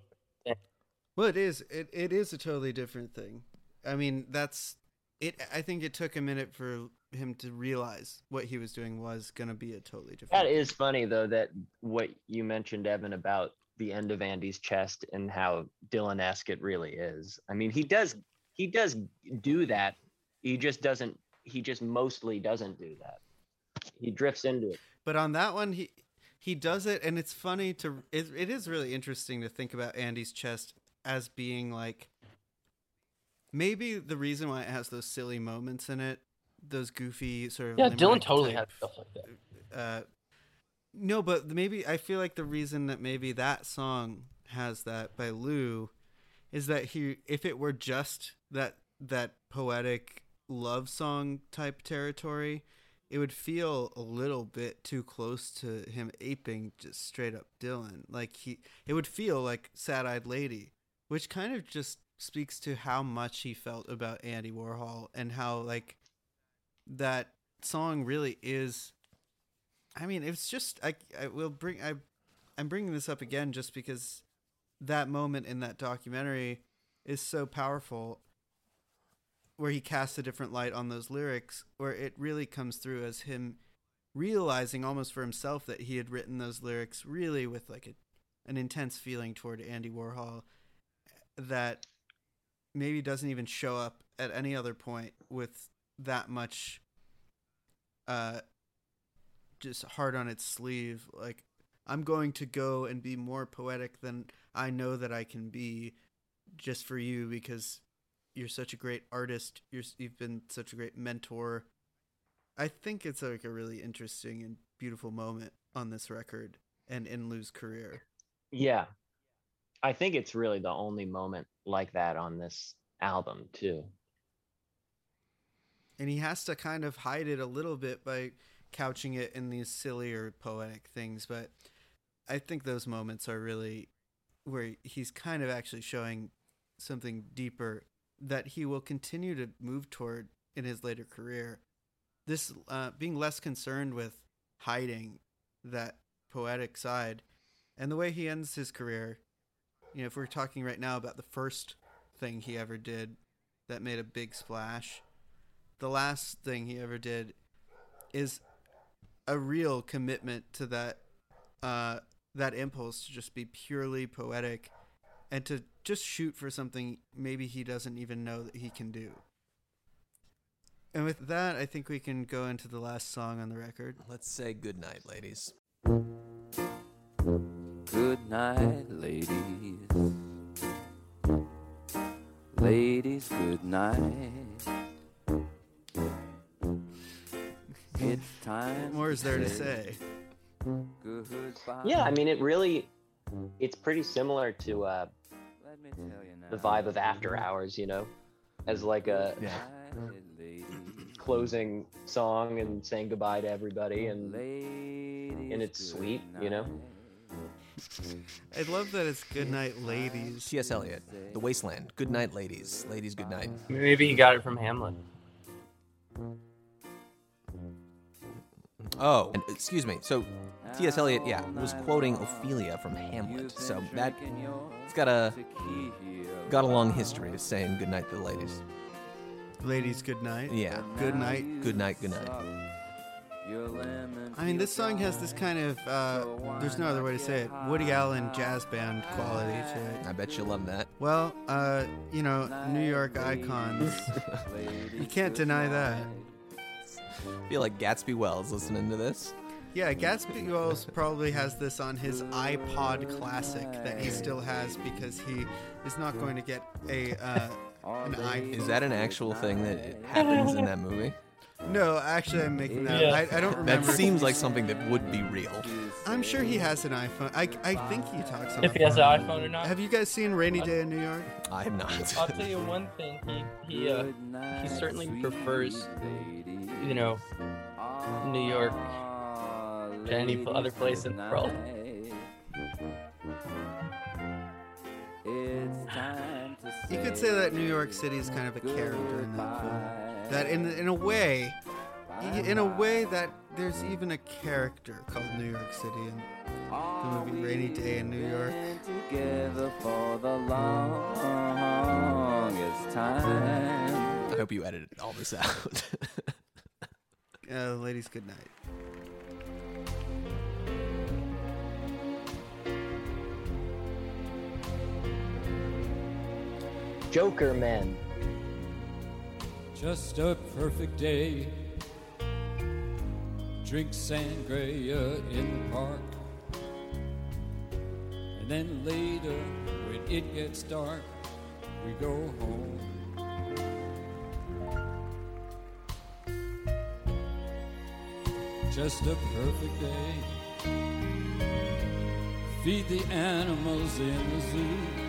Well, it is. It it is a totally different thing. I mean, that's it. I think it took a minute for him to realize what he was doing was going to be a totally different. That is funny though that what you mentioned, Evan, about the end of Andy's chest and how Dylan-esque it really is. I mean, he does he does do that. He just doesn't. He just mostly doesn't do that. He drifts into it. But on that one, he he does it, and it's funny to. It, it is really interesting to think about Andy's chest as being like maybe the reason why it has those silly moments in it, those goofy sort of. Yeah, Dylan totally type, has stuff like that. Uh, no, but maybe I feel like the reason that maybe that song has that by Lou is that he, if it were just that that poetic love song type territory, it would feel a little bit too close to him aping just straight up Dylan. Like he, it would feel like Sad Eyed Lady, which kind of just speaks to how much he felt about Andy Warhol and how like that song really is. I mean, it's just I I will bring I I'm bringing this up again just because that moment in that documentary is so powerful where he casts a different light on those lyrics where it really comes through as him realizing almost for himself that he had written those lyrics really with like a, an intense feeling toward Andy Warhol that maybe doesn't even show up at any other point with that much uh just hard on its sleeve like I'm going to go and be more poetic than I know that I can be just for you because you're such a great artist. you're, you've been such a great mentor. I think it's like a really interesting and beautiful moment on this record and in Lou's career. Yeah. I think it's really the only moment like that on this album, too. and he has to kind of hide it a little bit by couching it in these sillier poetic things but i think those moments are really where he's kind of actually showing something deeper that he will continue to move toward in his later career. This uh, being less concerned with hiding that poetic side and the way he ends his career. You know if we're talking right now about the first thing he ever did that made a big splash the last thing he ever did is a real commitment to that uh, that impulse to just be purely poetic and to just shoot for something maybe he doesn't even know that he can do. And with that, I think we can go into the last song on the record. Let's say good night, ladies. Good night, ladies. Ladies, good night. It's time. What more is there to say? Goodbye. Yeah, I mean, it really, it's pretty similar to uh, Let me tell you now. the vibe of After Hours, you know, as like a Yeah. Closing song and saying goodbye to everybody. And and it's sweet, you know? I love that it's good night, ladies. T.S. Eliot, The Wasteland. Good night, ladies. Ladies, good night. Maybe he got it from Hamlet. Oh, and excuse me. So T.S. Eliot, yeah, was quoting Ophelia from Hamlet. So that it's got a got a long history of saying good night to the ladies. Ladies, good night. Yeah. Good night. Good night, good night. I mean, this song has this kind of, uh, there's no other way to say it, Woody Allen jazz band quality to it. I bet you love that. Well, uh, you know, New York icons. you can't deny that. I feel like Gatsby Welles listening to this. Yeah, Gatsby Welles probably has this on his iPod Classic that he still has because he is not going to get a uh, an iPhone. Is that an actual thing that happens in that movie? No, actually, I'm making that. Yeah. I, I don't remember. That seems like something that would be real. I'm sure he has an iPhone. I, I think he talks on If he has an iPhone or not. Have you guys seen Rainy Day in New York? I have not. I'll tell you one thing. He he uh, he certainly prefers, you know, New York to any other place in the world. You could say that New York City is kind of a character in that film. That in in a way, in a way that there's even a character called New York City in the movie Rainy Day in New York. Together for the longest time. I hope you edited all this out. Uh, ladies, good night. Joker Men. Just a perfect day. Drink sangria in the park. And then later, when it gets dark, we go home. Just a perfect day. Feed the animals in the zoo.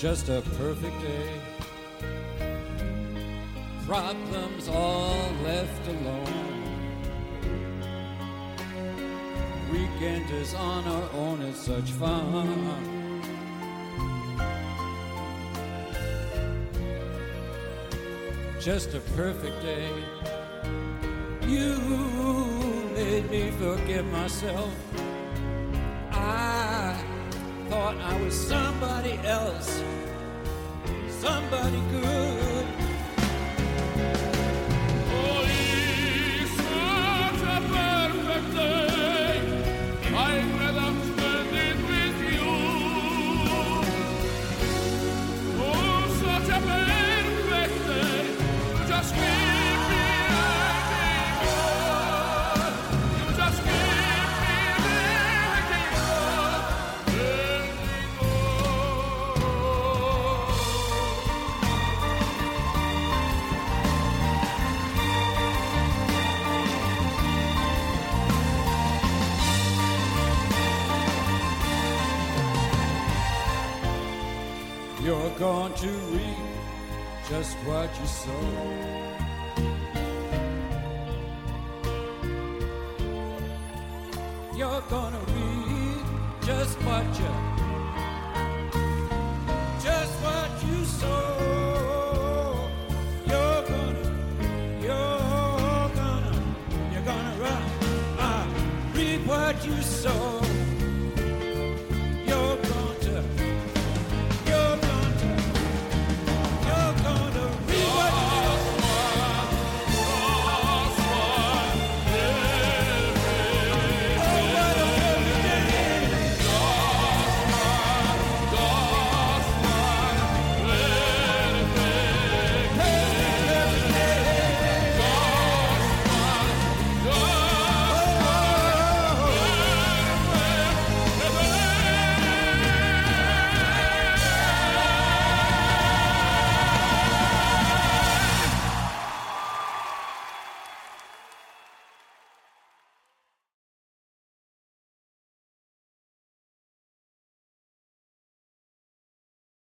Just a perfect day. Problems all left alone. Weekend is on our own, it's such fun. just a perfect day. You made me forgive myself. I was somebody else, somebody good. What you sow. You're gonna reap just what you, just what you sow. You're gonna, you're gonna, you're gonna uh, what you.